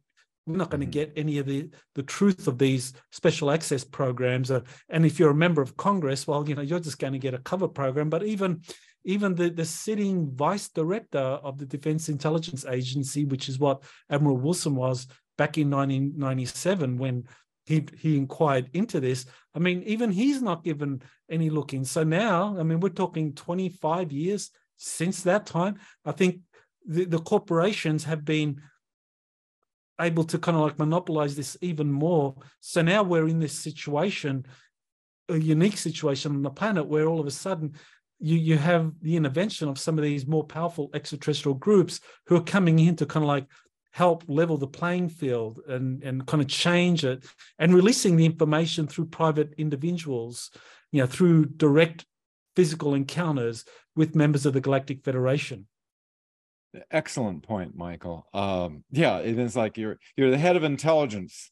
we're not going to mm-hmm. get any of the the truth of these special access programs uh, and if you're a member of congress well you know you're just going to get a cover program but even even the, the sitting vice director of the defense intelligence agency which is what admiral wilson was back in 1997 when he he inquired into this. I mean, even he's not given any look in. So now, I mean, we're talking 25 years since that time. I think the, the corporations have been able to kind of like monopolize this even more. So now we're in this situation, a unique situation on the planet where all of a sudden you you have the intervention of some of these more powerful extraterrestrial groups who are coming in to kind of like help level the playing field and and kind of change it and releasing the information through private individuals you know through direct physical encounters with members of the galactic federation. Excellent point michael. Um yeah it is like you're you're the head of intelligence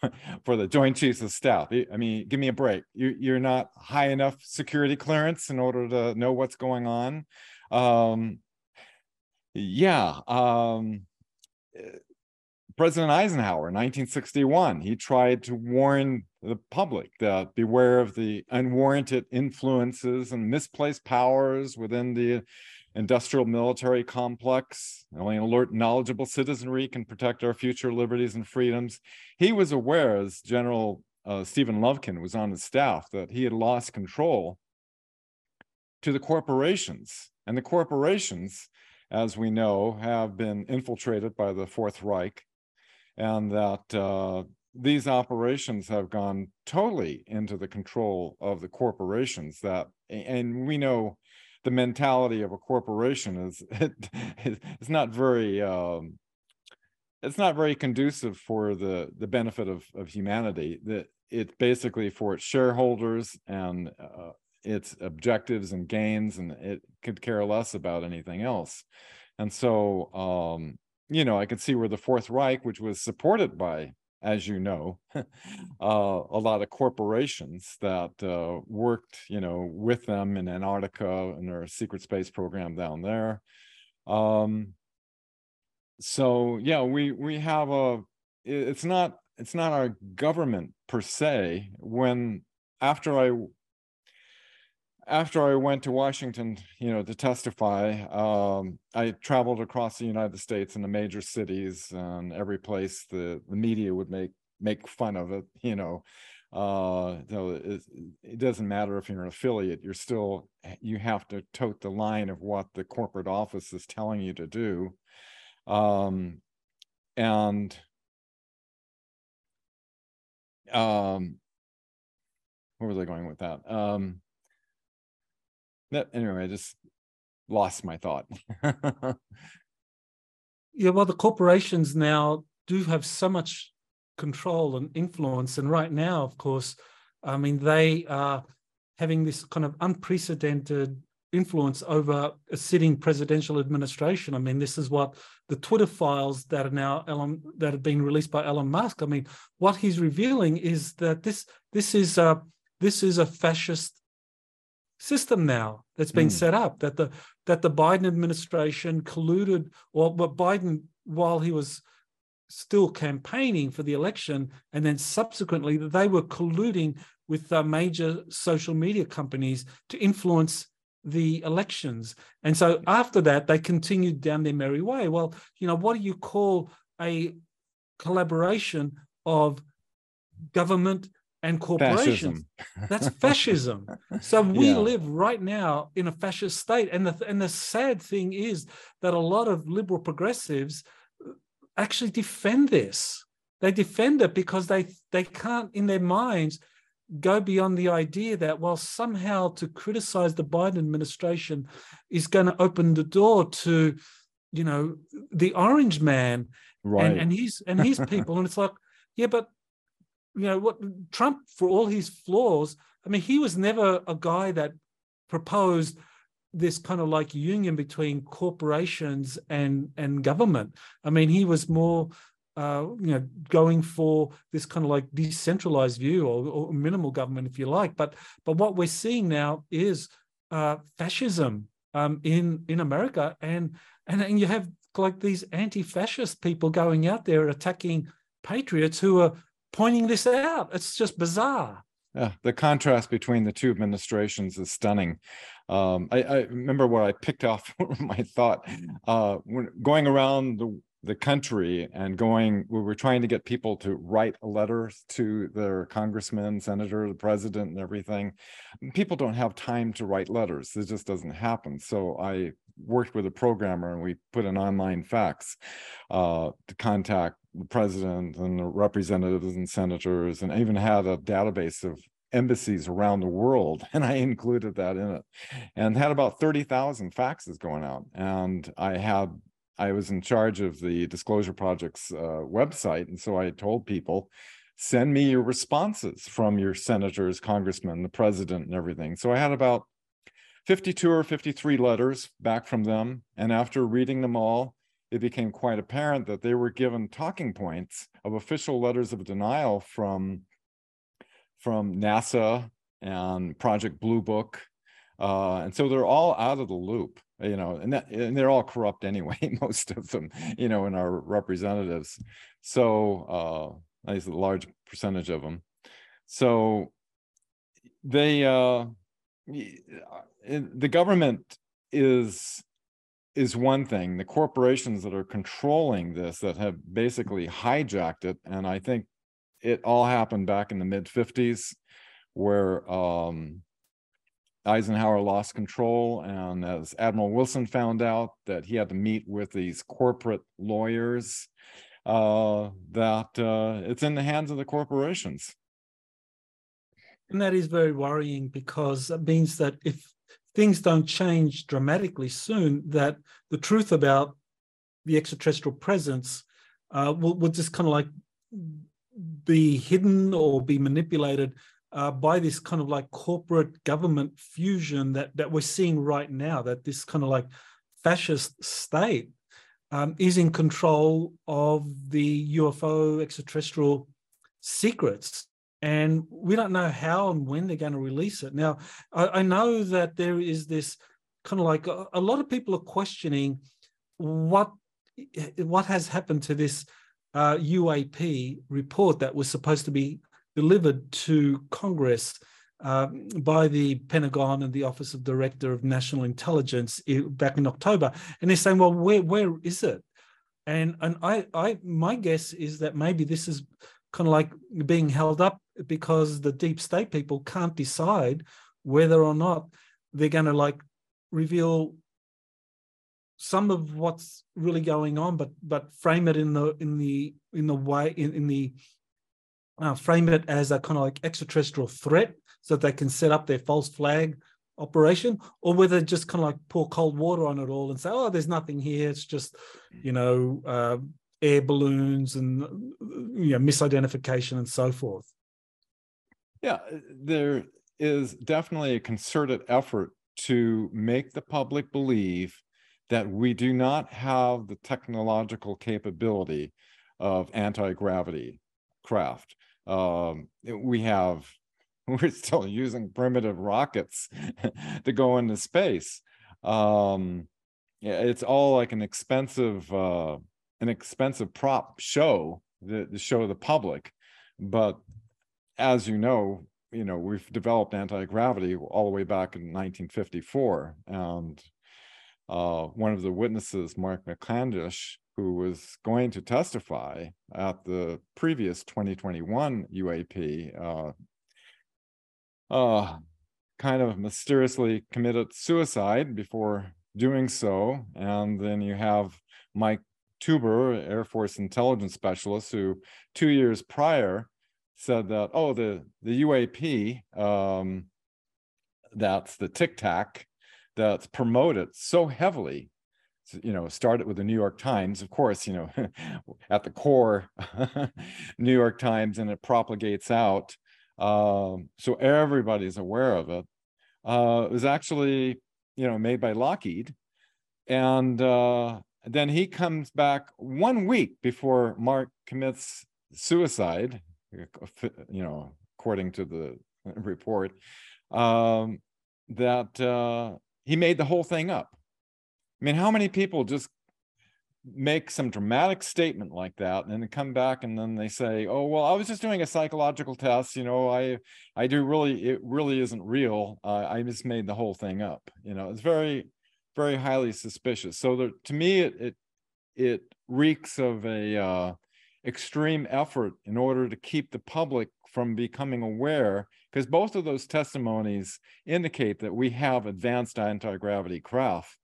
for the Joint Chiefs of Staff. I mean, give me a break. You, you're not high enough security clearance in order to know what's going on. Um, yeah. Um, President Eisenhower, 1961, he tried to warn the public that beware of the unwarranted influences and misplaced powers within the industrial military complex. Only an alert, knowledgeable citizenry can protect our future liberties and freedoms. He was aware, as General uh, Stephen Lovekin was on his staff, that he had lost control to the corporations. And the corporations, as we know, have been infiltrated by the Fourth Reich, and that uh, these operations have gone totally into the control of the corporations that and we know the mentality of a corporation is it, it's not very um, it's not very conducive for the the benefit of of humanity. That it's basically for its shareholders and uh, its objectives and gains and it could care less about anything else. And so um, you know i could see where the fourth reich which was supported by as you know, uh, a lot of corporations that uh, worked, you know, with them in Antarctica and their secret space program down there. Um, so yeah, we we have a. It's not it's not our government per se. When after I after I went to Washington, you know, to testify, um, I traveled across the United States in the major cities and every place the, the media would make make fun of it, you know. Uh, so it, it doesn't matter if you're an affiliate, you're still you have to tote the line of what the corporate office is telling you to do. Um, and um, where was I going with that? Um, anyway, I just lost my thought. yeah, well, the corporations now do have so much control and influence. And right now, of course, I mean, they are having this kind of unprecedented influence over a sitting presidential administration. I mean, this is what the Twitter files that are now Elon, that have been released by Elon Musk. I mean, what he's revealing is that this this is a this is a fascist system now that's been mm. set up that the that the Biden administration colluded or but Biden while he was still campaigning for the election and then subsequently that they were colluding with uh, major social media companies to influence the elections and so after that they continued down their merry way well you know what do you call a collaboration of government and corporations. Fascism. That's fascism. so we yeah. live right now in a fascist state. And the, and the sad thing is that a lot of liberal progressives uh, actually defend this. They defend it because they they can't in their minds go beyond the idea that well somehow to criticize the Biden administration is going to open the door to you know the orange man right. and, and his and his people and it's like yeah but you know what Trump, for all his flaws, I mean, he was never a guy that proposed this kind of like union between corporations and and government. I mean, he was more uh, you know, going for this kind of like decentralized view or, or, minimal government, if you like. But but what we're seeing now is uh, fascism um, in in America, and and and you have like these anti-fascist people going out there attacking patriots who are pointing this out. It's just bizarre. Yeah, the contrast between the two administrations is stunning. Um, I, I, remember where I picked off my thought uh, when going around the the country and going we were trying to get people to write letters to their congressman senator the president and everything people don't have time to write letters it just doesn't happen so i worked with a programmer and we put an online fax uh, to contact the president and the representatives and senators and even had a database of embassies around the world and i included that in it and had about 30,000 faxes going out and i had I was in charge of the Disclosure Project's uh, website. And so I told people, send me your responses from your senators, congressmen, the president, and everything. So I had about 52 or 53 letters back from them. And after reading them all, it became quite apparent that they were given talking points of official letters of denial from, from NASA and Project Blue Book. Uh, and so they're all out of the loop you know, and that and they're all corrupt anyway, most of them, you know, in our representatives. So uh, at least a large percentage of them. So they uh, the government is is one thing. The corporations that are controlling this that have basically hijacked it, and I think it all happened back in the mid 50s where um, Eisenhower lost control, and as Admiral Wilson found out that he had to meet with these corporate lawyers, uh, that uh, it's in the hands of the corporations. And that is very worrying because it means that if things don't change dramatically soon, that the truth about the extraterrestrial presence uh, will, will just kind of like be hidden or be manipulated uh, by this kind of like corporate government fusion that that we're seeing right now. That this kind of like fascist state um, is in control of the UFO extraterrestrial secrets. And we don't know how and when they're going to release it. Now, I, I know that there is this kind of like a, a, lot of people are questioning what what has happened to this uh, UAP report that was supposed to be delivered to Congress uh, by the Pentagon and the Office of Director of National Intelligence back in October, and they're saying, "Well, where where is it?" And and I I my guess is that maybe this is kind of like being held up because the deep state people can't decide whether or not they're going to like reveal some of what's really going on but but frame it in the in the in the way in, in the uh, frame it as a kind of like extraterrestrial threat so that they can set up their false flag operation or whether just kind of like pour cold water on it all and say oh there's nothing here. It's just you know uh, air balloons and you know misidentification and so forth yeah there is definitely a concerted effort to make the public believe that we do not have the technological capability of anti-gravity craft. Um, we have we're still using primitive rockets to go into space. Um, it's all like an expensive uh, an expensive prop show to, to show of the public but as you know you know we've developed anti-gravity all the way back in 1954 and uh, one of the witnesses mark McCandlish, who was going to testify at the previous 2021 UAP, uh, uh, kind of mysteriously committed suicide before doing so. And then you have Mike Tuber, Air Force intelligence specialist, who two years prior said that, oh, the, the UAP, um, that's the Tic Tac that's promoted so heavily you know started with the new york times of course you know at the core new york times and it propagates out um, so everybody's aware of it. Uh, it was actually you know made by lockheed and uh, then he comes back one week before mark commits suicide you know according to the report um, that uh, he made the whole thing up I mean, how many people just make some dramatic statement like that and then come back and then they say, "Oh, well, I was just doing a psychological test, you know, I I do really it really isn't real. Uh, I just made the whole thing up." You know, it's very very highly suspicious. So there, to me it, it it reeks of a uh, extreme effort in order to keep the public from becoming aware because both of those testimonies indicate that we have advanced anti-gravity craft.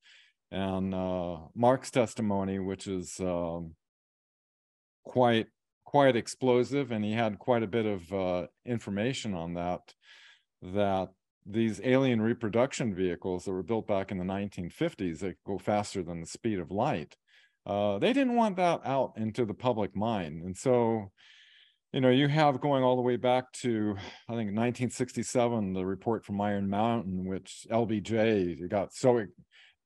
And uh, mark's testimony which is um, quite quite explosive and he had quite a bit of uh, information on that that these alien reproduction vehicles that were built back in the 1950s that go faster than the speed of light uh, they didn't want that out into the public mind. And so you know you have going all the way back to i think 1967 the report from iron mountain which lbj got so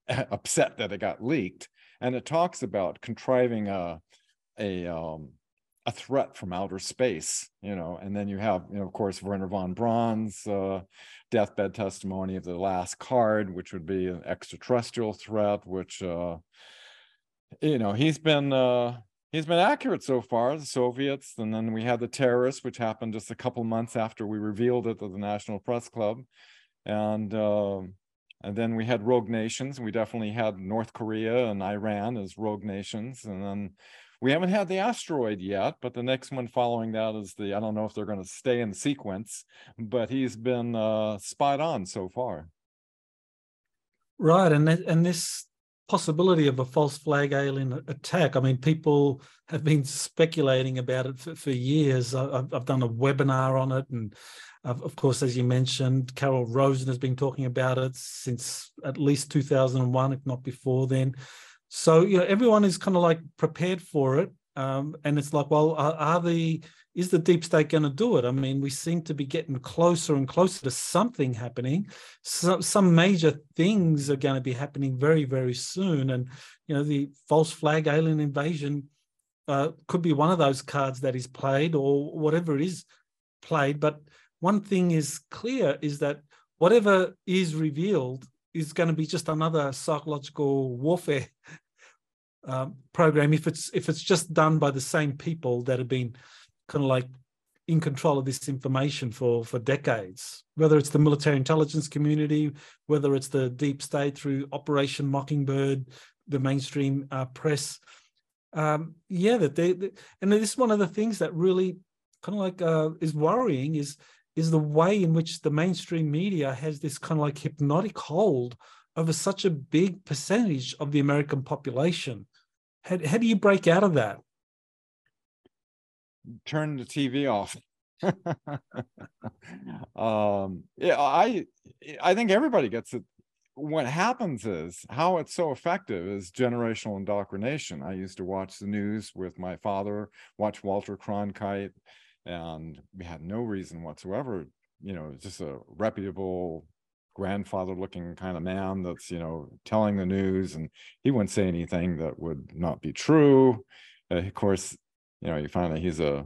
upset that it got leaked. And it talks about contriving a a um, a threat from outer space, you know, and then you have, you know, of course, Wernher von Braun's uh, deathbed testimony of the last card, which would be an extraterrestrial threat, which, uh, you know, he's been uh, he's been accurate so far. The Soviets, and then we had the terrorists, which happened just a couple months after we revealed it to the National Press Club, and uh, and then we had rogue nations. We definitely had North Korea and Iran as rogue nations, and then we haven't had the asteroid yet, but the next one following that is the, I don't know if they're going to stay in sequence, but he's been uh, spot on so far. Right. And, and this possibility of a false flag alien attack, I mean, people have been speculating about it for, for years. I've, I've done a webinar on it. And of course, as you mentioned, Carol Rosin has been talking about it since at least 2001, if not before then. So you know, everyone is kind of like prepared for it, um, and it's like, well, are, are the is the deep state going to do it? I mean, we seem to be getting closer and closer to something happening. So, some major things are going to be happening very, very soon. And, you know, the false flag alien invasion uh, could be one of those cards that is played or whatever is played. But one thing is clear is that whatever is revealed is going to be just another psychological warfare um, program if it's if it's just done by the same people that have been kind of like in control of this information for for decades whether it's the military intelligence community whether it's the deep state through operation mockingbird the mainstream uh, press um, yeah that they, they, and this is one of the things that really kind of like uh, is worrying is is the way in which the mainstream media has this kind of like hypnotic hold over such a big percentage of the American population. How, how do you break out of that? Turn the TV off. um, yeah, I I think everybody gets it. What happens is how it's so effective is generational indoctrination. I used to watch the news with my father, watch Walter Cronkite, and we had no reason whatsoever. You know, just a reputable grandfather looking kind of man that's you know telling the news and he wouldn't say anything that would not be true uh, of course you know you find that he's a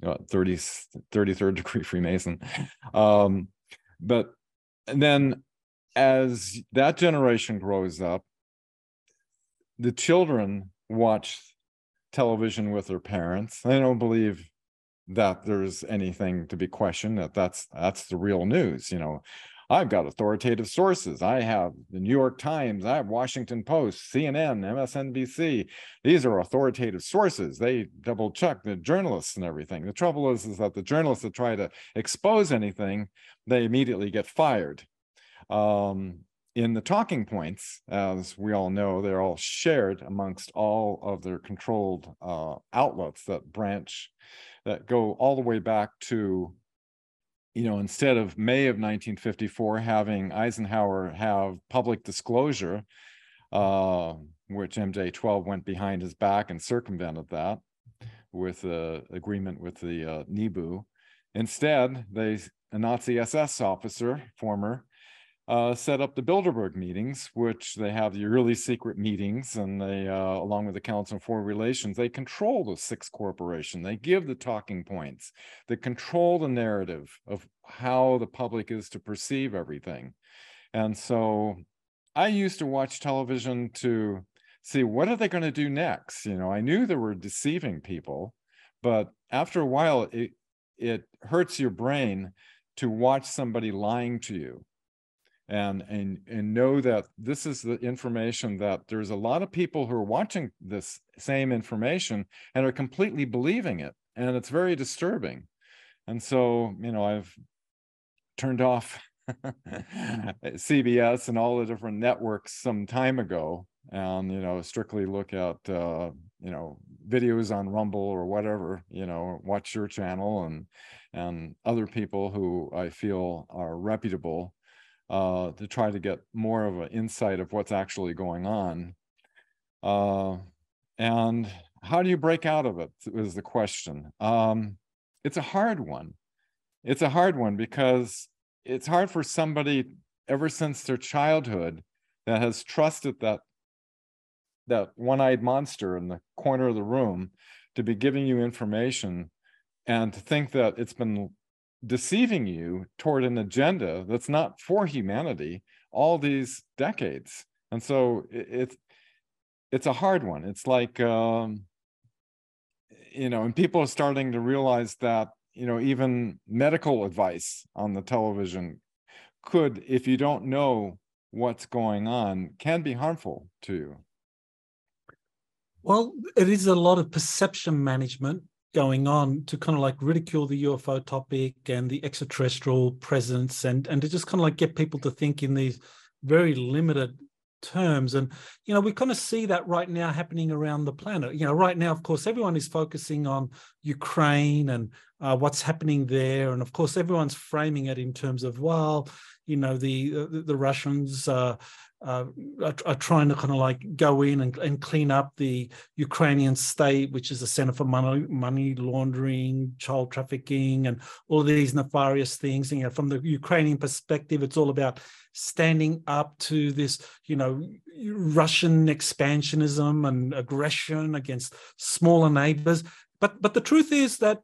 you know, 30 33rd degree freemason. Um but then as that generation grows up the children watch television with their parents. They don't believe that there's anything to be questioned that that's that's the real news you know I've got authoritative sources. I have the New York Times, I have Washington Post, CNN, MSNBC. These are authoritative sources. They double check the journalists and everything. The trouble is, is that the journalists that try to expose anything, they immediately get fired. Um, in the talking points, as we all know, they're all shared amongst all of their controlled uh, outlets that branch, that go all the way back to you know, instead of May of 1954 having Eisenhower have public disclosure, uh, which MJ12 went behind his back and circumvented that with the agreement with the uh, NIBU. Instead, they a Nazi SS officer, former, uh, set up the Bilderberg meetings, which they have the really secret meetings, and they, uh, along with the Council on Foreign Relations, they control the six corporation. They give the talking points. They control the narrative of how the public is to perceive everything. And so, I used to watch television to see what are they going to do next. You know, I knew they were deceiving people, but after a while, it it hurts your brain to watch somebody lying to you and and and know that this is the information that there's a lot of people who are watching this same information and are completely believing it and it's very disturbing. And so you know i've turned off cbs and all the different networks some time ago and you know strictly look at uh, you know videos on rumble or whatever you know watch your channel and and other people who i feel are reputable uh, to try to get more of an insight of what's actually going on. Uh, and how do you break out of it is the question. Um, it's a hard one. It's a hard one because it's hard for somebody ever since their childhood that has trusted that that one-eyed monster in the corner of the room to be giving you information and to think that it's been deceiving you toward an agenda that's not for humanity all these decades. And so it's it's a hard one. It's like um you know and people are starting to realize that you know even medical advice on the television could if you don't know what's going on can be harmful to you. Well it is a lot of perception management going on to kind of like ridicule the UFO topic and the extraterrestrial presence and and to just kind of like get people to think in these very limited terms. And you know we kind of see that right now happening around the planet. You know right now of course everyone is focusing on ukraine and uh, what's happening there. And of course everyone's framing it in terms of well you know the the, the russians uh, uh, are, are, trying to kind of like go in and, and clean up the Ukrainian state, which is a center for money, money laundering, child trafficking, and all these nefarious things. And, you know, from the Ukrainian perspective, it's all about standing up to this, you know, Russian expansionism and aggression against smaller neighbors. But but the truth is that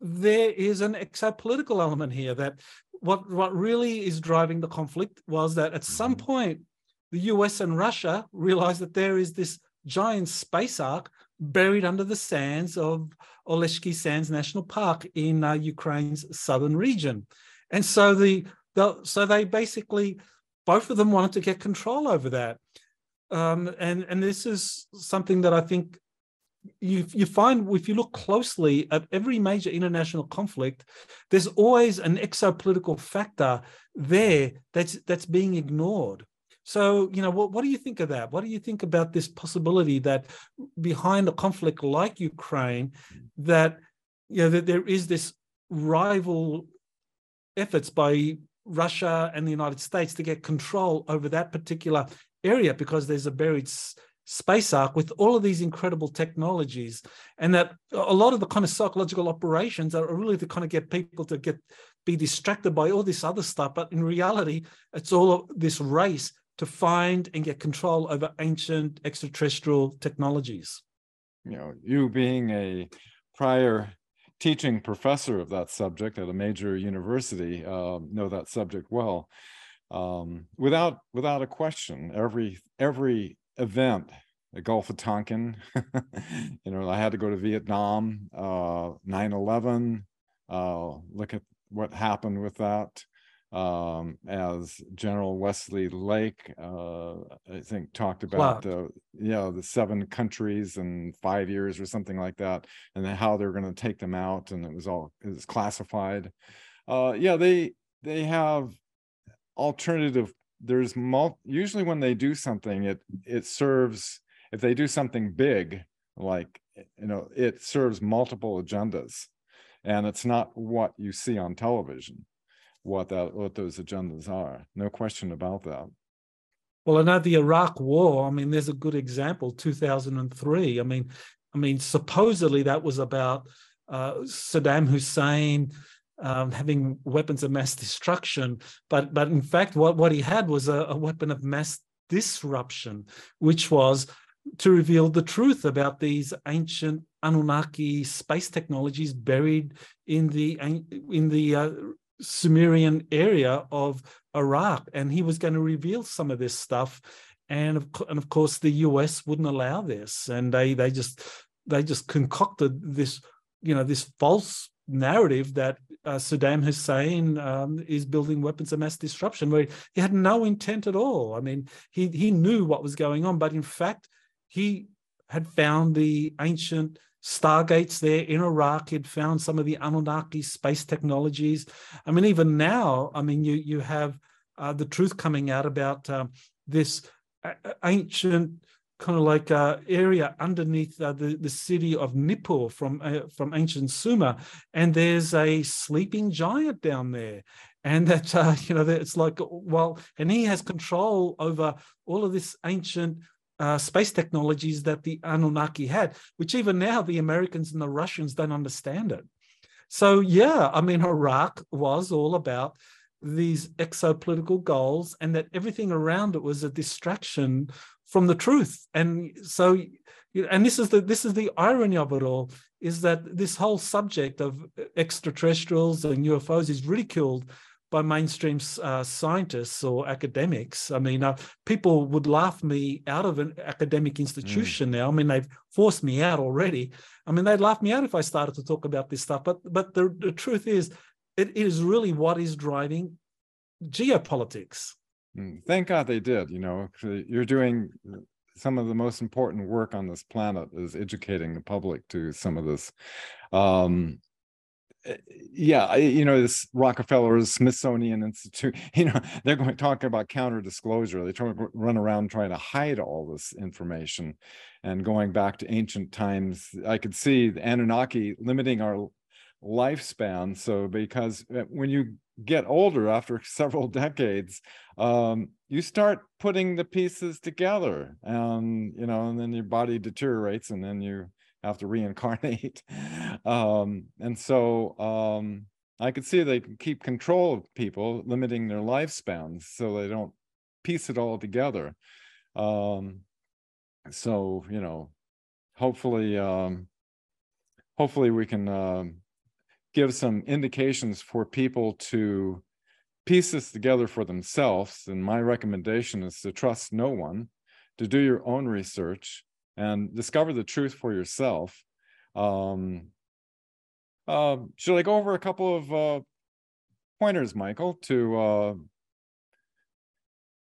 there is an exopolitical element here that what what really is driving the conflict was that at some mm-hmm. point the US and Russia realized that there is this giant space ark buried under the sands of Oleshky Sands National Park in uh, Ukraine's southern region. And so the, the so they basically both of them wanted to get control over that. Um, and and this is something that I think you you find if you look closely at every major international conflict, there's always an exopolitical factor there that's that's being ignored. So, you know, what, what do you think of that? What do you think about this possibility that behind a conflict like Ukraine, that you know that there is this rival efforts by Russia and the United States to get control over that particular area because there's a buried space ark with all of these incredible technologies and that a lot of the kind of psychological operations are really to kind of get people to get be distracted by all this other stuff. But in reality it's all this race to find and get control over ancient extraterrestrial technologies. You know you being a prior teaching professor of that subject at a major university uh, know that subject well. Um, without without a question every every event, the Gulf of Tonkin. you know, I had to go to Vietnam, uh, 9/11. Uh, look at what happened with that. Um, as General Wesley Lake, uh, I think, talked about the you know the seven countries in five years or something like that, and then how they're going to take them out, and it was all it was classified. Uh, yeah, they they have alternative there's mul- usually when they do something it it serves if they do something big like you know it serves multiple agendas. And it's not what you see on television what that what those agendas are. No question about that. Well i know the iraq war i mean there's a good example 2003 i mean i mean supposedly that was about uh, saddam hussein um, having weapons of mass destruction, but but in fact, what, what he had was a, a weapon of mass disruption, which was to reveal the truth about these ancient Anunnaki space technologies buried in the in the uh, Sumerian area of Iraq, and he was going to reveal some of this stuff, and of, and of course the U.S. wouldn't allow this, and they they just they just concocted this you know this false narrative that uh, Saddam Hussein um, is building weapons of mass disruption, where he had no intent at all. I mean, he he knew what was going on, but in fact, he had found the ancient stargates there in Iraq. He'd found some of the Anunnaki space technologies. I mean, even now, I mean, you you have uh, the truth coming out about um, this ancient kind of like uh, area underneath uh, the, the city of Nippur from uh, from ancient Sumer, and there's a sleeping giant down there, and that uh, you know it's like well, and he has control over all of this ancient. Uh, space technologies that the Anunnaki had, which even now the Americans and the Russians don't understand it. So yeah, I mean Iraq was all about these exopolitical goals and that everything around it was a distraction from the truth and so and this is the this is the irony of it all is that this whole subject of extraterrestrials and ufos is ridiculed by mainstream uh, scientists or academics. I mean, uh, people would laugh me out of an academic institution mm. now. I mean, they've forced me out already. I mean, they'd laugh me out if I started to talk about this stuff. But but the, the truth is, it is really what is driving geopolitics. Mm, thank God they did. You know, you're doing some of the most important work on this planet is educating the public to some of this. Um, eh, yeah, you know, this Rockefeller's Smithsonian Institute, you know, they're going to talk about counter disclosure. They try to run around trying to hide all this information. And going back to ancient times, I could see the Anunnaki limiting our lifespan. So because uh, when you get older after several decades, um, you start putting the pieces together, and you know, and then your body deteriorates, and then you have to reincarnate. um, and so um, I could see they can keep control of people, limiting their lifespans so they don't piece it all together. Um, so you know, hopefully, um, hopefully we can um, give some indications for people to piece this together for themselves. And my recommendation is to trust no one, to do your own research and discover the truth for yourself. Um, uh, should I go over a couple of uh, pointers, Michael, to uh,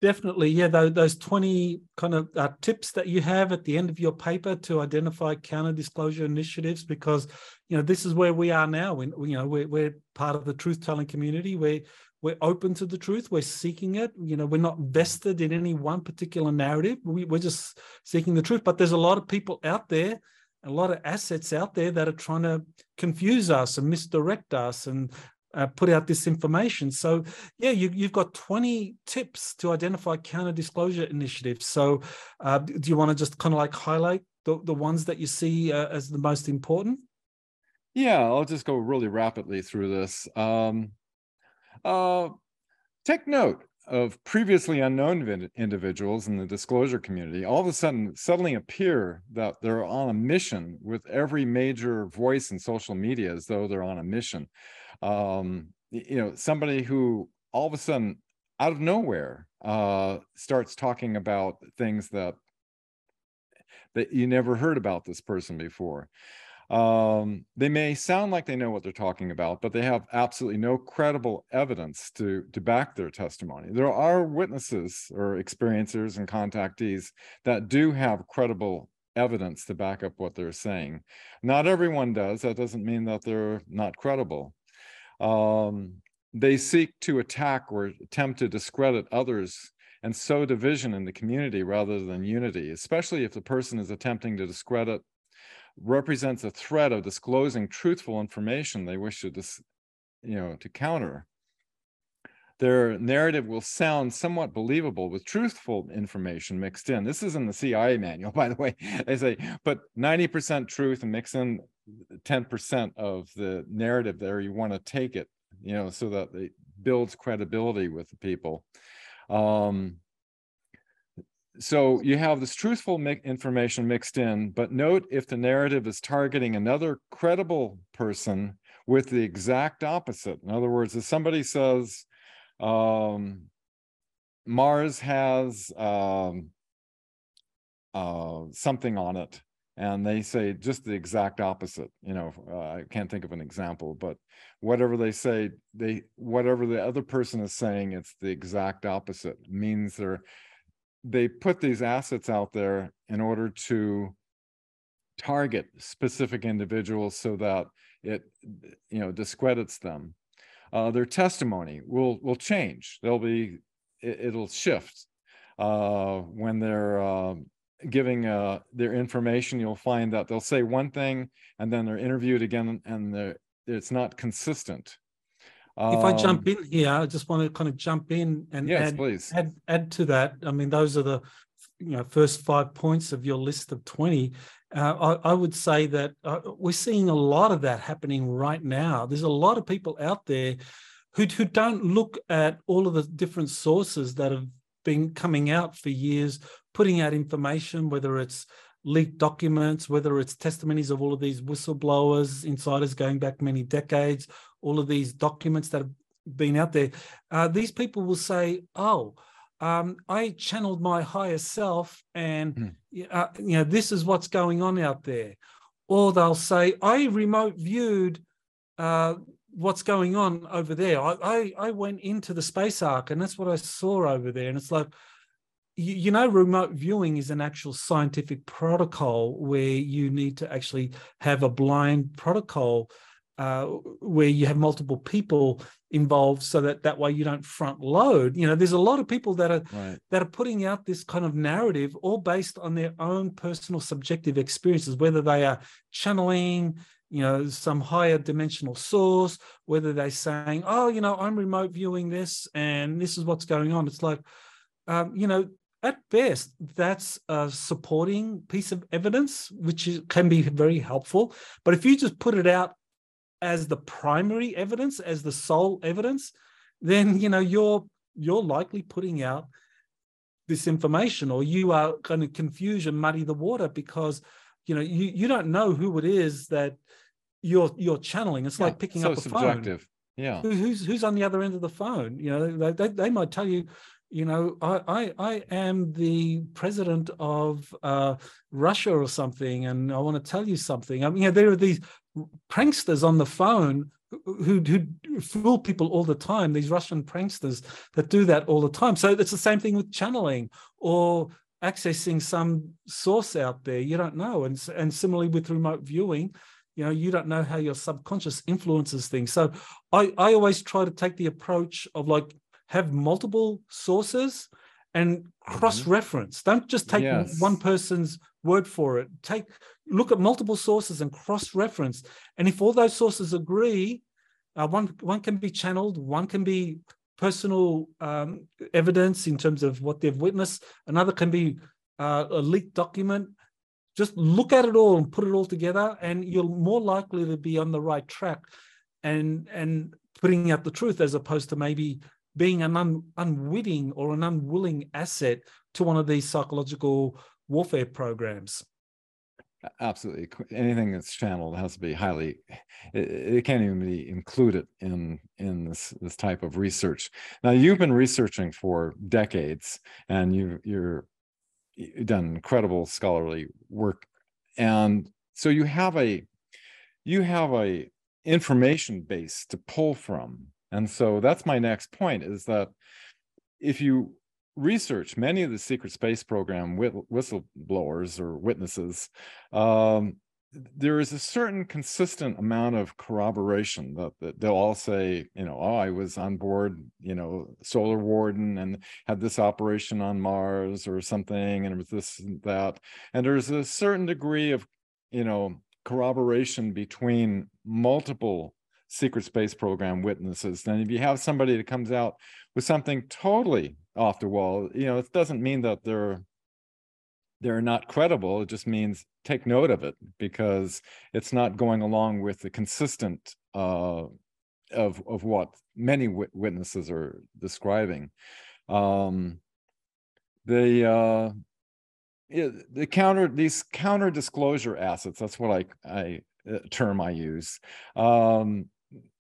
Definitely, yeah. Those, those twenty kind of uh, tips that you have at the end of your paper to identify counter disclosure initiatives, because you know this is where we are now. When you know we're, we're part of the truth telling community. We're we're open to the truth. We're seeking it. You know, we're not vested in any one particular narrative. We, we're just seeking the truth. But there's a lot of people out there, a lot of assets out there that are trying to confuse us and misdirect us and uh, put out this information. So, yeah, you, have got 20 tips to identify counter disclosure initiatives. So, uh, do you want to just kind of like highlight the, the ones that you see uh, as the most important? Yeah, I'll just go really rapidly through this. Um, uh, take note of previously unknown individuals in the disclosure community all of a sudden suddenly appear that they're on a mission with every major voice in social media as though they're on a mission um, you know, somebody who all of a sudden out of nowhere uh, starts talking about things that that you never heard about this person before. Um, they may sound like they know what they're talking about, but they have absolutely no credible evidence to to back their testimony. There are witnesses or experiencers and contactees that do have credible evidence to back up what they're saying. Not everyone does. That doesn't mean that they're not credible um, they seek to attack or attempt to discredit others and sow division in the community rather than unity, especially if the person is attempting to discredit represents a threat of disclosing truthful information they wish to dis, you know to counter. Their narrative will sound somewhat believable with truthful information mixed in. This is in the cia manual by the way they say but 90% truth and mix in 10% of the narrative there you want to take it you know so that it builds credibility with the people. Um, so you have this truthful mi- information mixed in but note if the narrative is targeting another credible person with the exact opposite. In other words if somebody says um, mars has um, uh, something on it and they say just the exact opposite you know uh, i can't think of an example but whatever they say they whatever the other person is saying it's the exact opposite. It means they're they put these assets out there in order to target specific individuals so that it you know discredits them. Uh, their testimony will will change. They'll be it, will shift uh, when they're uh, giving uh, their information, you'll find that they'll say one thing and then they're interviewed again and it's not consistent. If I jump um, in here, I just want to kind of jump in and yes, add, please. add add to that. I mean, those are the you know first five points of your list of twenty. Uh, I, I, would say that uh, we're seeing a lot of that happening right now. There's a lot of people out there who who don't look at all of the different sources that have been coming out for years, putting out information, whether it's leaked documents, whether it's testimonies of all of these whistleblowers, insiders going back many decades, all of these documents that have been out there. Uh, these people will say, oh, um, I channeled my higher self and mm. uh, you know this is what's going on out there, or they'll say I remote viewed uh, what's going on over there. I, I, I went into the space ark and that's what I saw over there. And it's like, you, you, know, remote viewing is an actual scientific protocol where you need to actually have a blind protocol uh, where you have multiple people involved so that that way you don't front load you know there's a lot of people that are right. that are putting out this kind of narrative all based on their own personal subjective experiences whether they are channeling you know some higher dimensional source whether they're saying oh you know i'm remote viewing this and this is what's going on. It's like um, you know at best that's a supporting piece of evidence which is, can be very helpful. But if you just put it out as the primary evidence as the sole evidence then you know you're you're likely putting out this information or you are going to confuse and muddy the water because you know you, you don't know who it is that you're you're channeling. It's yeah, like picking so up a subjective. phone. Yeah. Who's who's on the other end of the phone? You know, they, they, they might tell you, you know, I, I, I am the president of uh, Russia or something, and I want to tell you something. I mean, you know, there are these pranksters on the phone who, who fool people all the time. These Russian pranksters that do that all the time. So it's the same thing with channeling or accessing some source out there. You don't know, and and similarly with remote viewing you know you don't know how your subconscious influences things. So i i always try to take the approach of like have multiple sources and cross reference. Mm-hmm. don't just take yes. one person's word for it. Take look at multiple sources and cross reference. And if all those sources agree uh, one one can be channeled one can be personal um, evidence in terms of what they've witnessed. Another can be uh, a leaked document just look at it all and put it all together and you're more likely to be on the right track and and putting out the truth as opposed to maybe being an un, unwitting or an unwilling asset to one of these psychological warfare programs. Absolutely. Anything that's channeled has to be highly it, it, can't even be included in in this this type of research. Now you've been researching for decades and you you're done incredible scholarly work. And so you have a you have a information base to pull from. And so that's my next point is that if you research many of the secret space program whistleblowers or witnesses um, there is a certain consistent amount of corroboration that, that, they'll all say, you know, oh, I was on board, you know, Solar Warden and had this operation on Mars or something, and it was this and that. And there's a certain degree of, you know, corroboration between multiple secret space program witnesses. Then if you have somebody that comes out with something totally off the wall, you know, it doesn't mean that they're they're not credible. It just means take note of it because it's not going along with the consistent uh, of of what many witnesses are describing. Um, the uh, the counter these counter disclosure assets. That's what I I uh, term I use. Um,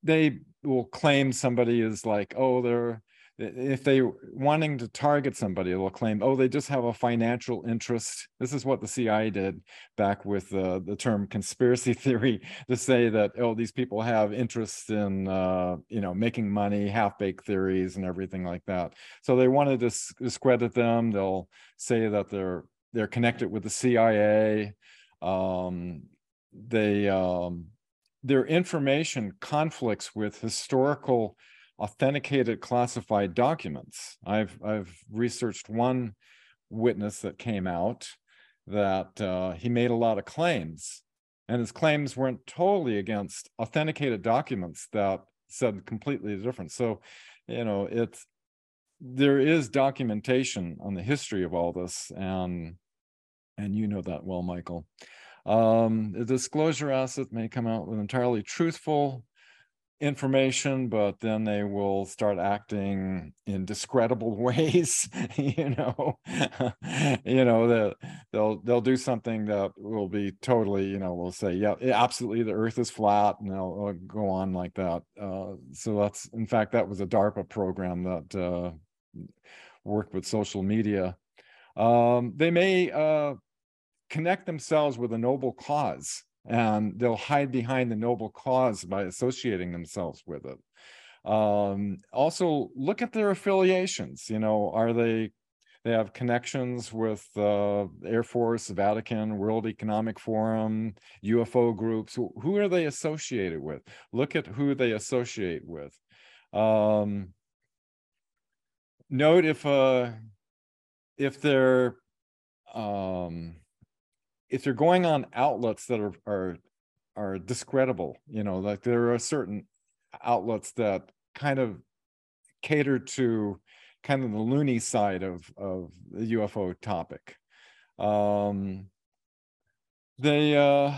they will claim somebody is like, oh, they're if they wanting to target somebody, they'll claim, oh, they just have a financial interest. This is what the CIA did back with uh, the term conspiracy theory to say that, oh, these people have interest in, uh, you know, making money, half-baked theories and everything like that. So they wanted to discredit them. They'll say that they're they're connected with the CIA. Um, they um, their information conflicts with historical authenticated classified documents. I've I've researched one witness that came out that uh, he made a lot of claims, and his claims weren't totally against authenticated documents that said completely different. So, you know, it's there is documentation on the history of all this, and and you know that well, Michael. Um, the disclosure asset may come out with entirely truthful information, but then they will start acting in discreditable ways. you know, you know that they'll they'll do something that will be totally, you know, will say, yeah, absolutely, the Earth is flat, and they'll, they'll go on like that. Uh, so that's, in fact, that was a DARPA program that uh, worked with social media. Um, they may uh, connect themselves with a noble cause and they'll hide behind the noble cause by associating themselves with it. Um, also, look at their affiliations. You know, are they they have connections with uh, Air Force, Vatican, World Economic Forum, UFO groups. Who are they associated with? Look at who they associate with. Um, note if uh, if they're um, if you're going on outlets that are are are discreditable, you know, like there are certain outlets that kind of cater to kind of the loony side of of the UFO topic. Um, they uh,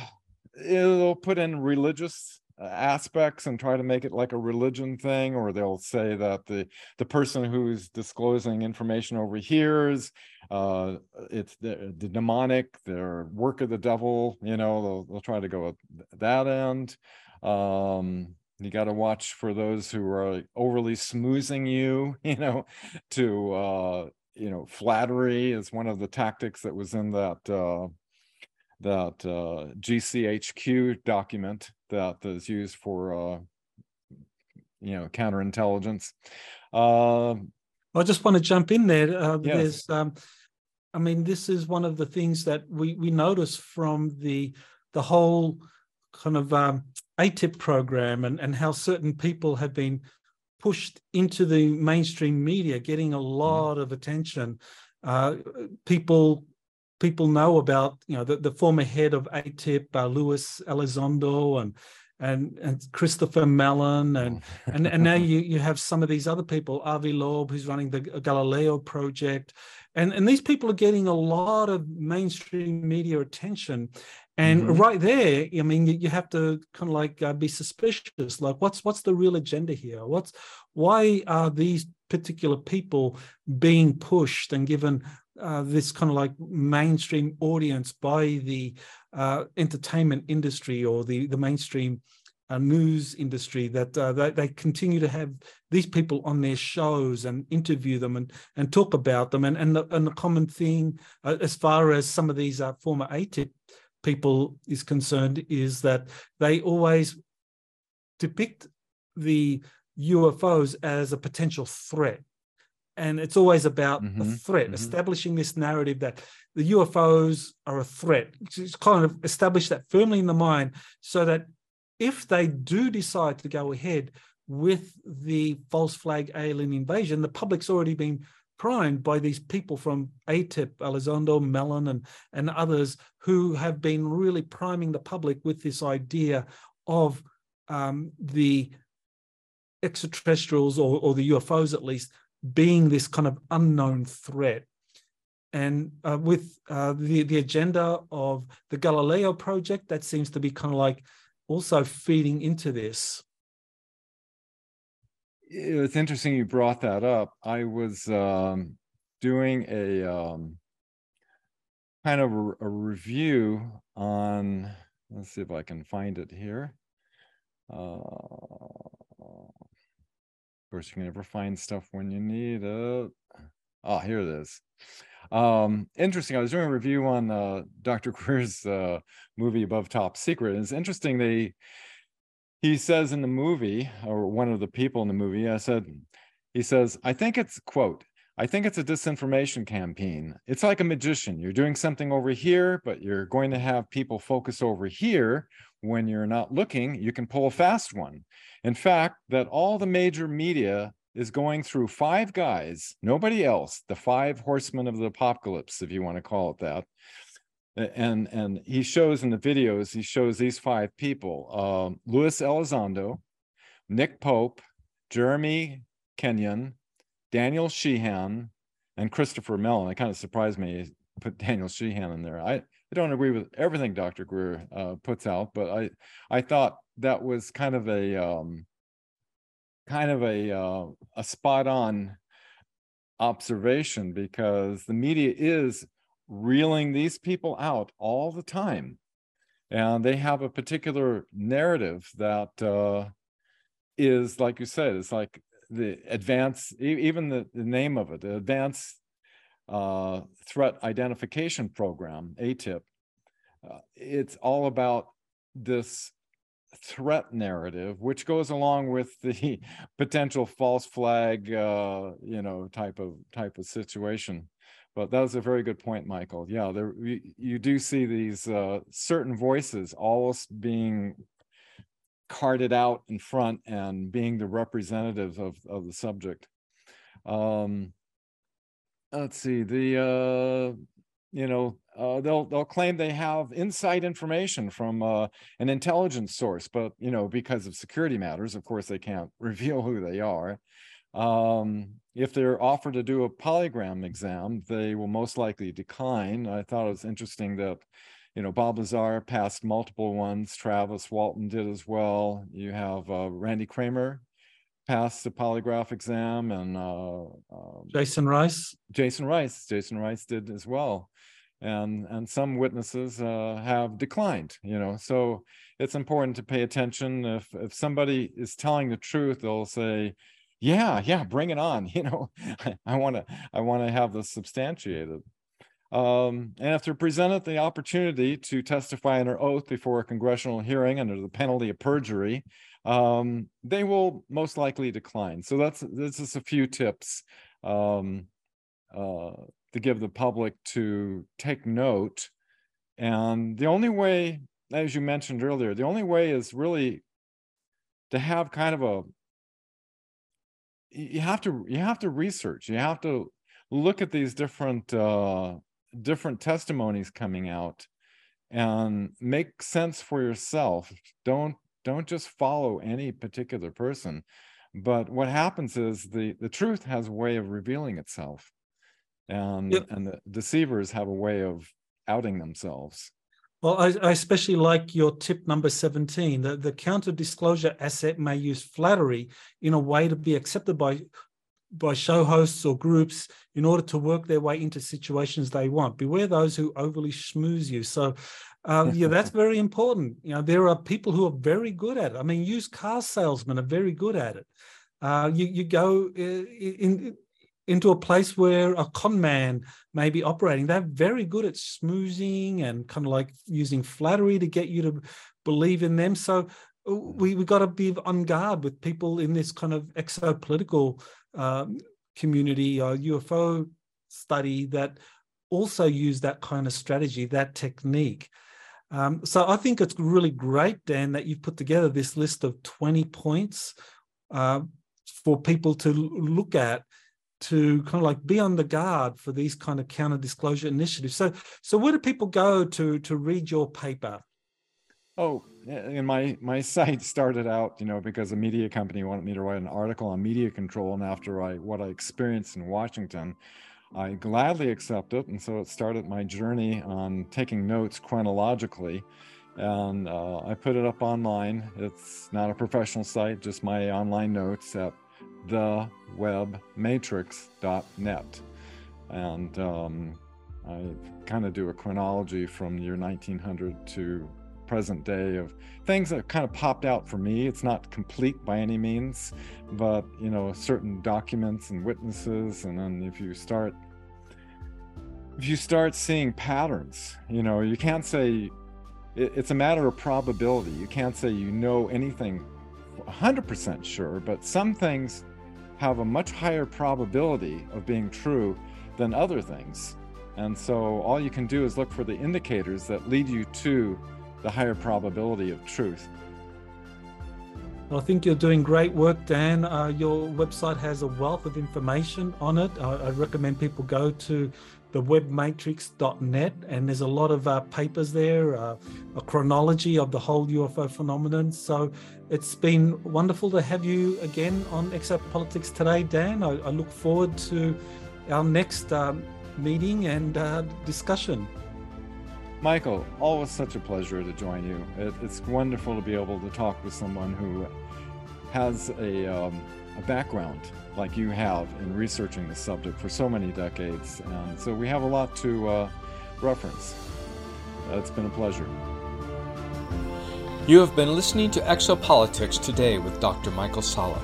they'll put in religious aspects and try to make it like a religion thing or they'll say that the the person who's disclosing information over here is uh it's the, the demonic their work of the devil you know they'll, they'll try to go at that end. Um you got to watch for those who are overly smoozing you you know to uh you know flattery is one of the tactics that was in that uh that uh, GCHQ document that is used for, uh, you know, counterintelligence. Uh, I just want to jump in there. Uh, yes. There's, um, I mean, this is one of the things that we we notice from the the whole kind of um, ATIP program and and how certain people have been pushed into the mainstream media, getting a mm-hmm. lot mm. of attention. Uh, people people know about you know the, the former head of ATIP, uh, Luis Elizondo, and and and Christopher Mellon, and oh. and and now you you have some of these other people, Avi Loeb, who's running the Galileo project, and and these people are getting a lot of mainstream media attention. And mm-hmm. right there, I mean, you, you have to kind of like uh, be suspicious. Like, what's what's the real agenda here? What's why are these particular people being pushed and given uh, this kind of like mainstream audience by the uh, entertainment industry or the the mainstream uh, news industry that uh, they, they, continue to have these people on their shows and interview them and and talk about them. And and the, and the common thing uh, as far as some of these uh, former ATIP people is concerned is that they always depict the UFOs as a potential threat and it's always about mm-hmm, a threat mm-hmm. establishing this narrative that the ufos are a threat just kind of establish that firmly in the mind so that if they do decide to go ahead with the false flag alien invasion the public's already been primed by these people from ATIP, Elizondo, Mellon, and, and others who have been really priming the public with this idea of um, the extraterrestrials or, or the UFOs at least being this kind of unknown threat. And uh, with uh, the, the agenda of the Galileo project, that seems to be kind of like also feeding into this. It's interesting you brought that up. I was um, doing a um, kind of a, a, review on, let's see if I can find it here. Uh, course, you can never find stuff when you need it. Oh, here it is. Um, interesting. I was doing a review on uh, Dr. Greer's uh, movie Above Top Secret. And it's interesting. They he says in the movie, or one of the people in the movie, I said, he says, I think it's quote, I think it's a disinformation campaign. It's like a magician. You're doing something over here, but you're going to have people focus over here. When you're not looking, you can pull a fast one. In fact, that all the major media is going through five guys, nobody else, the five horsemen of the apocalypse, if you want to call it that. And and he shows in the videos, he shows these five people: uh, Luis Elizondo, Nick Pope, Jeremy Kenyon, Daniel Sheehan, and Christopher Mellon. It kind of surprised me put Daniel Sheehan in there. I, I don't agree with everything Dr. Greer uh, puts out, but I I thought that was kind of a um, kind of a uh, a spot on observation because the media is reeling these people out all the time and they have a particular narrative that uh, is like you said it's like the advanced even the, the name of it the advanced uh, threat identification program atip uh, it's all about this threat narrative, which goes along with the potential false flag, uh, you know, type of type of situation. But that was a very good point, Michael. Yeah, there you, you do see these uh, certain voices always being carted out in front and being the representative of of the subject. Um, let's see the uh, you know uh, they'll they'll claim they have inside information from uh, an intelligence source, but you know because of security matters, of course they can't reveal who they are. Um, if they're offered to do a polygraph exam, they will most likely decline. I thought it was interesting that you know Bob Lazar passed multiple ones. Travis Walton did as well. You have uh, Randy Cramer passed the polygraph exam, and uh, um, Jason Rice. Jason Rice. Jason Rice did as well and and some witnesses uh, have declined you know so it's important to pay attention if if somebody is telling the truth they'll say yeah yeah bring it on you know i want to i want to have this substantiated um, and if they're presented the opportunity to testify under oath before a congressional hearing under the penalty of perjury um, they will most likely decline so that's this is a few tips um, uh, to give the public to take note. And the only way, as you mentioned earlier, the only way is really to have kind of a you have to you have to research you have to look at these different uh different testimonies coming out and make sense for yourself. Don't don't just follow any particular person. But what happens is the the truth has a way of revealing itself. And yep. and the deceivers have a way of outing themselves. Well I, I, especially like your tip number 17 that the counter disclosure asset may use flattery in a way to be accepted by by show hosts or groups in order to work their way into situations they want. Beware those who overly schmooze you. So uh, yeah that's very important. You know there are people who are very good at it. I mean used car salesmen are very good at it. Uh, you you go uh, in, into a place where a con man may be operating. They're very good at smoozing and kind of like using flattery to get you to believe in them. So uh, we we got to be on guard with people in this kind of exopolitical um, community or UFO study that also use that kind of strategy, that technique. Um, so I think it's really great, Dan, that you've put together this list of 20 points uh, for people to look at to kind of like be on the guard for these kind of counter disclosure initiatives. So, so where do people go to to read your paper? Oh, and my my site started out, you know, because a media company wanted me to write an article on media control, and after I what I experienced in Washington, I gladly accepted, and so it started my journey on taking notes chronologically. And uh, I put it up online. It's not a professional site, just my online notes at thewebmatrix.net. And um, I kind of do a chronology from the year 1900 to present day of things that kind of popped out for me. It's not complete by any means, but you know, certain documents and witnesses, and then if you start if you start seeing patterns, you know, you can't say it, it's a matter of probability. You can't say you know anything 100% sure, but some things have a much higher probability of being true than other things. And so all you can do is look for the indicators that lead you to the higher probability of truth. I think you're doing great work, Dan. Uh, your website has a wealth of information on it. I, I recommend people go to the webmatrix.net and there's a lot of uh, papers there, uh, a chronology of the whole UFO phenomenon. So it's been wonderful to have you again on Exopolitics today, Dan. I, I look forward to our next um, meeting and uh, discussion. Michael, always such a pleasure to join you. It, it's wonderful to be able to talk with someone who has a, um, a background like you have in researching the subject for so many decades. And so we have a lot to uh, reference. It's been a pleasure. You have been listening to Exopolitics today with Dr. Michael Salla.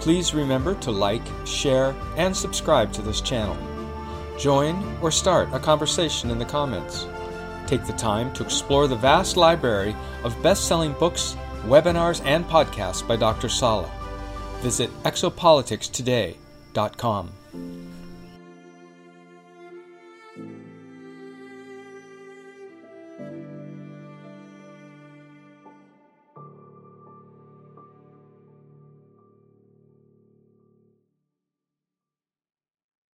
Please remember to like, share, and subscribe to this channel. Join or start a conversation in the comments. Take the time to explore the vast library of best selling books, webinars, and podcasts by Dr. Salla. Visit exopoliticstoday.com.